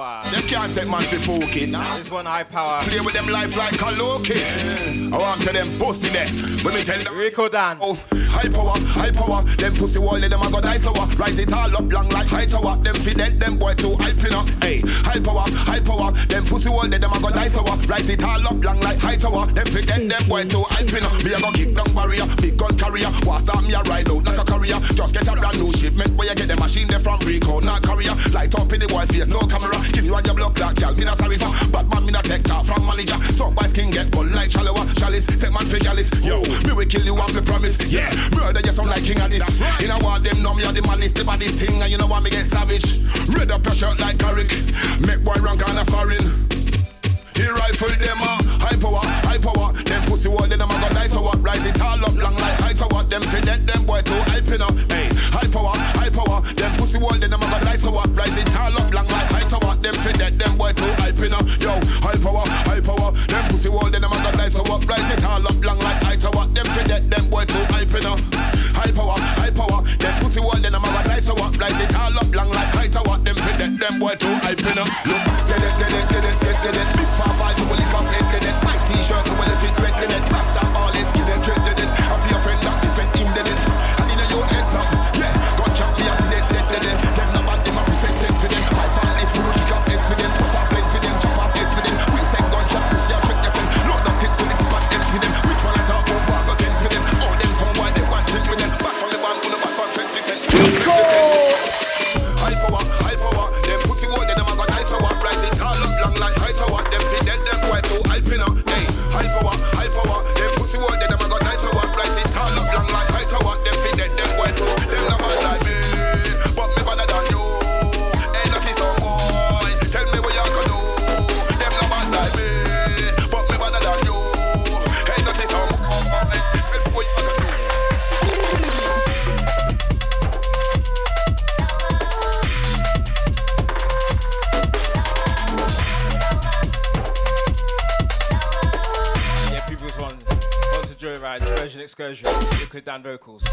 Them can't take man to poke it. This one high power. Play with them life like a low-key. I want to them pussy there. When me tell them Rico Dan. Oh, high power, high power. Them pussy wall, them a go die sour. Rise it all up long like high tower. Them fi dead, them boy too hype up. Hey, high power, high power. Them pussy wall, them a go die sour. Rise it all up long like high tower. Them fi dead, them boy too hype up. Me a go kick down barrier, big gun carrier. What's up, me a ride out like a career. Just get a brand new shipment where you get the machine there from Rico, not Korea. Light up in the boy face, no camera. Kill you on your block like girl, me not sorry for. Batman, me not take talk from manager. So by skin get bull like shallower. Chalice, take man for chalice. Yo, me will kill you and me promise. Yeah, murder you sound like king of this. You know what them me are the maddest, the baddest thing, and you know what me get savage. Red up your shirt like Carrick. Make boy run kind of foreign. The rifle them a high power, high power. Them pussy wall, then I'm a go die so what? Rise it all up, long like high tower. Them fi dead, them boy too hype up. Hey, high power, high power. Them pussy wall, then I'm a go die so what? Rise it all up, long like high tower. Them fi dead, them boy too hype up. Yo, high power, high power. Them pussy wall, then I'm a go die so what? Rise it all up, long like high tower. Them fi dead, them boy too hype up. High power, high power. Them pussy wall, then I'm a go die so what? Rise it all up, long like high tower. Them fi dead, them boy too hype up. Look, get it, get it, get it, get it, big fire. excursion, liquid down vocals.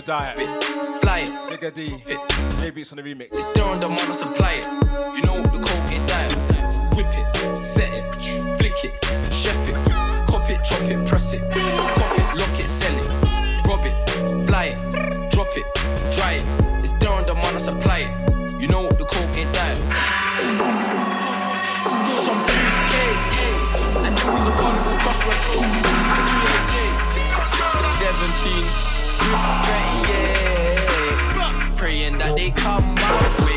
the diet. Fly it. Nigga D. Maybe it's on the remix. It's there on the supply it. You know what the code is diet. Whip it, set it, flick it, chef it, cop it, chop it, press it, cop it, lock it, sell it, rob it, fly it, drop it, dry it. It's there on the supply it. You know what the coke ain't diet. Spill some juice, and there was a carnival. I it. 17 regret, yeah. Praying that they come out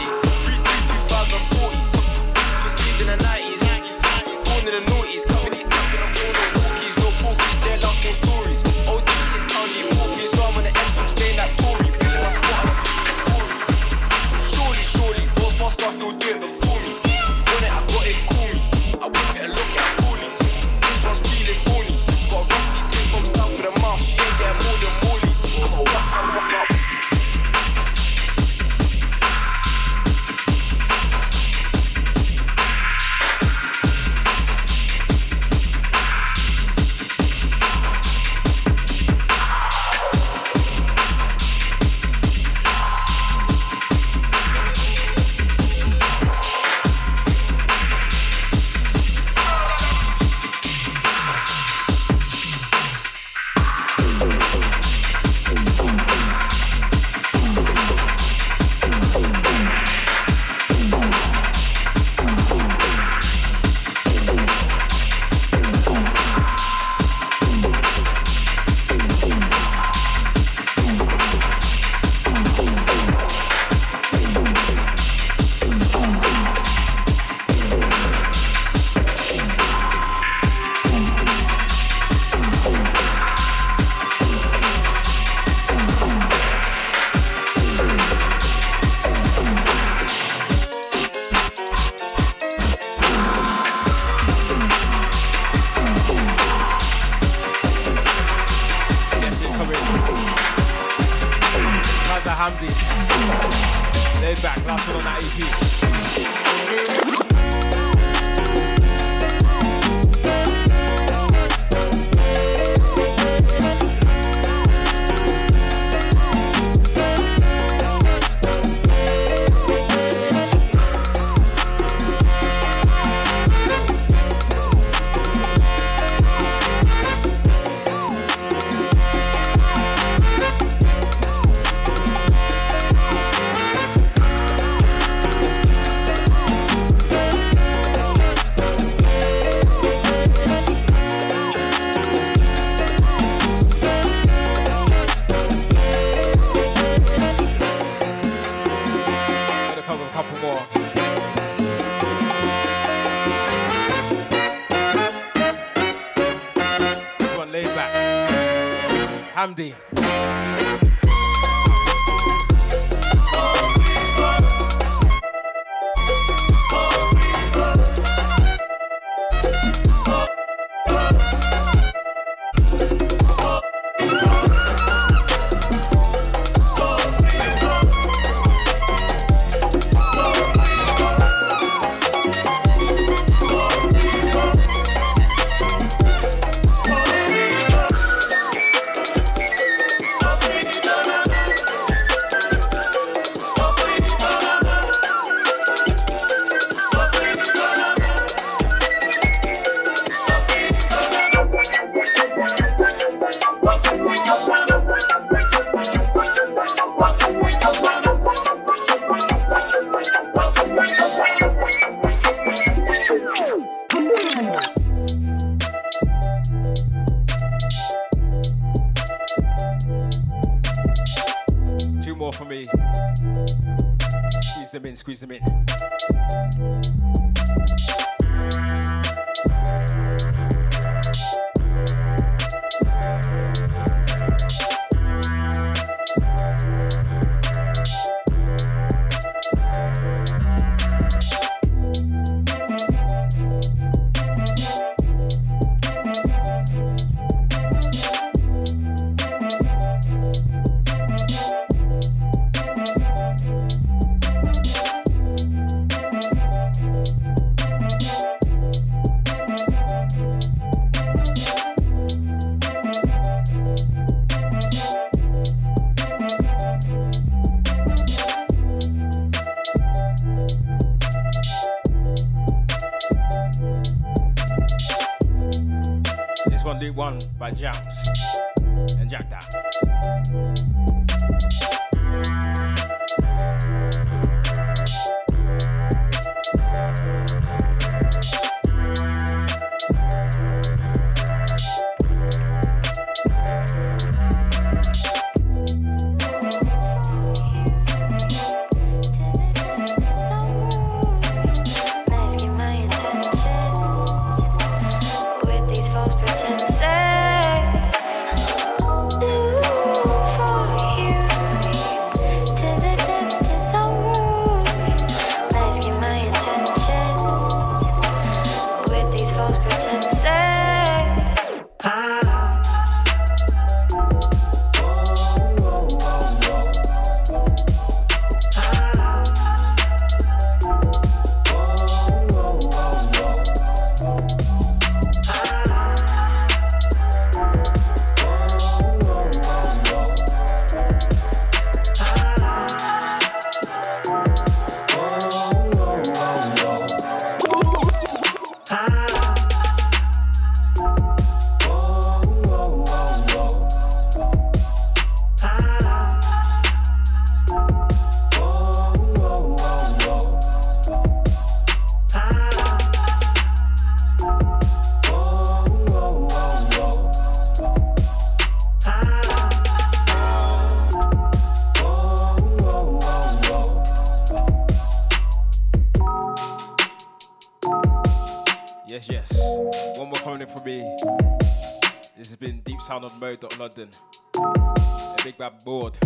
London. A big bad board.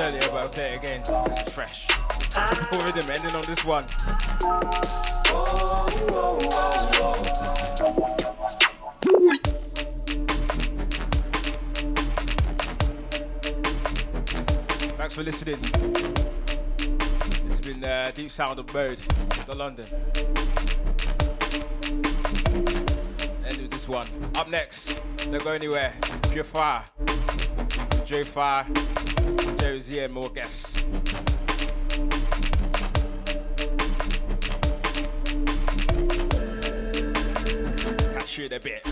Earlier, but I'll play it again. It's fresh. Typical rhythm ending on this one. Thanks for listening. This has been uh, Deep Sound of Mode, the London. End with this one. Up next, don't go anywhere. Pure Fire, Fire, And more guests. shoot a bit.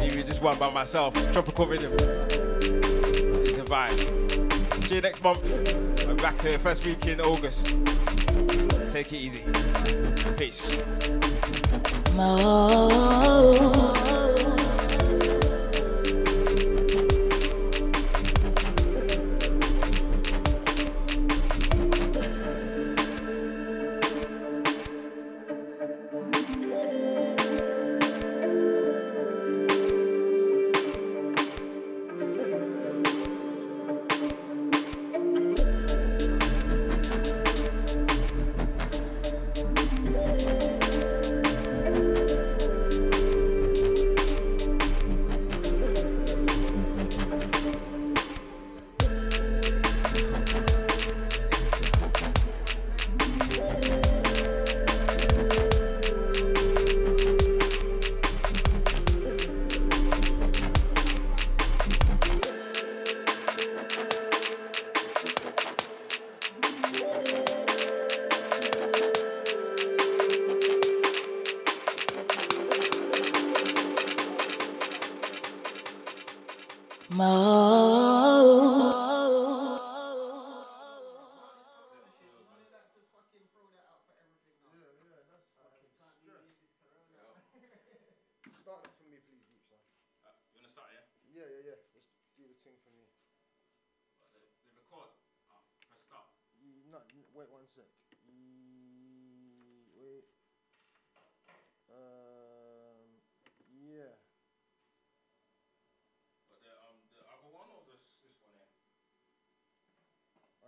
Even just one by myself. Tropical rhythm. It's a vibe. See you next month. I'm back here first week in August. Take it easy. Peace.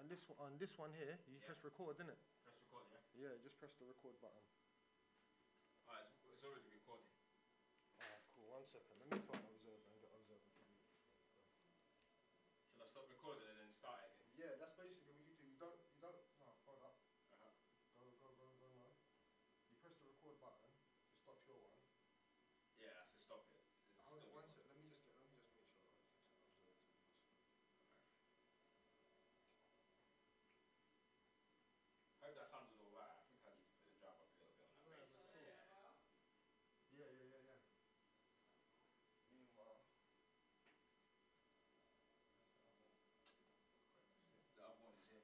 This one, on this one here, you press record, didn't it? Press record, yeah. Yeah, just press the record button. Alright, it's, it's already recording. Alright, cool. One second. Let me find observer and get observer to do this. Shall I stop recording and then start it again? Yeah, that's basically what you do. You don't, you don't. No, hold up. Uh-huh. Go, go, go, go. No. You press the record button to stop your one. Yeah, that's to stop it. It's, it's Hold still on one recording. sec. Let me just get. Let me just make sure. I get to observer to do this. Hope that sounded alright. I think I need to put the drive up a little bit on that bass. Yeah, yeah, yeah, yeah. Meanwhile. The other one is here.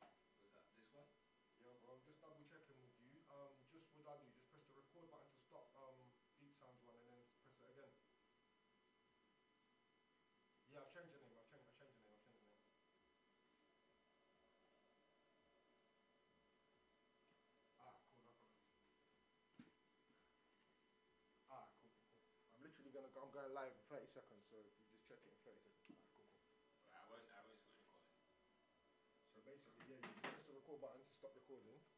Oh, was that this one? Yeah, bro. I'm just double checking with you. Um, just what I do? Just press the record button to stop um deep sounds one, and then press it again. Yeah, I've changed the name. I've changed. I've changed the name. I've changed the name. Ah, cool. No problem. Ah, cool, cool, cool. I'm literally gonna. go- I'm going live in 30 seconds. So if you just check it in 30 seconds. Ah, cool, cool. I won't I won't stop recording. So basically, yeah, you press the record button to stop recording.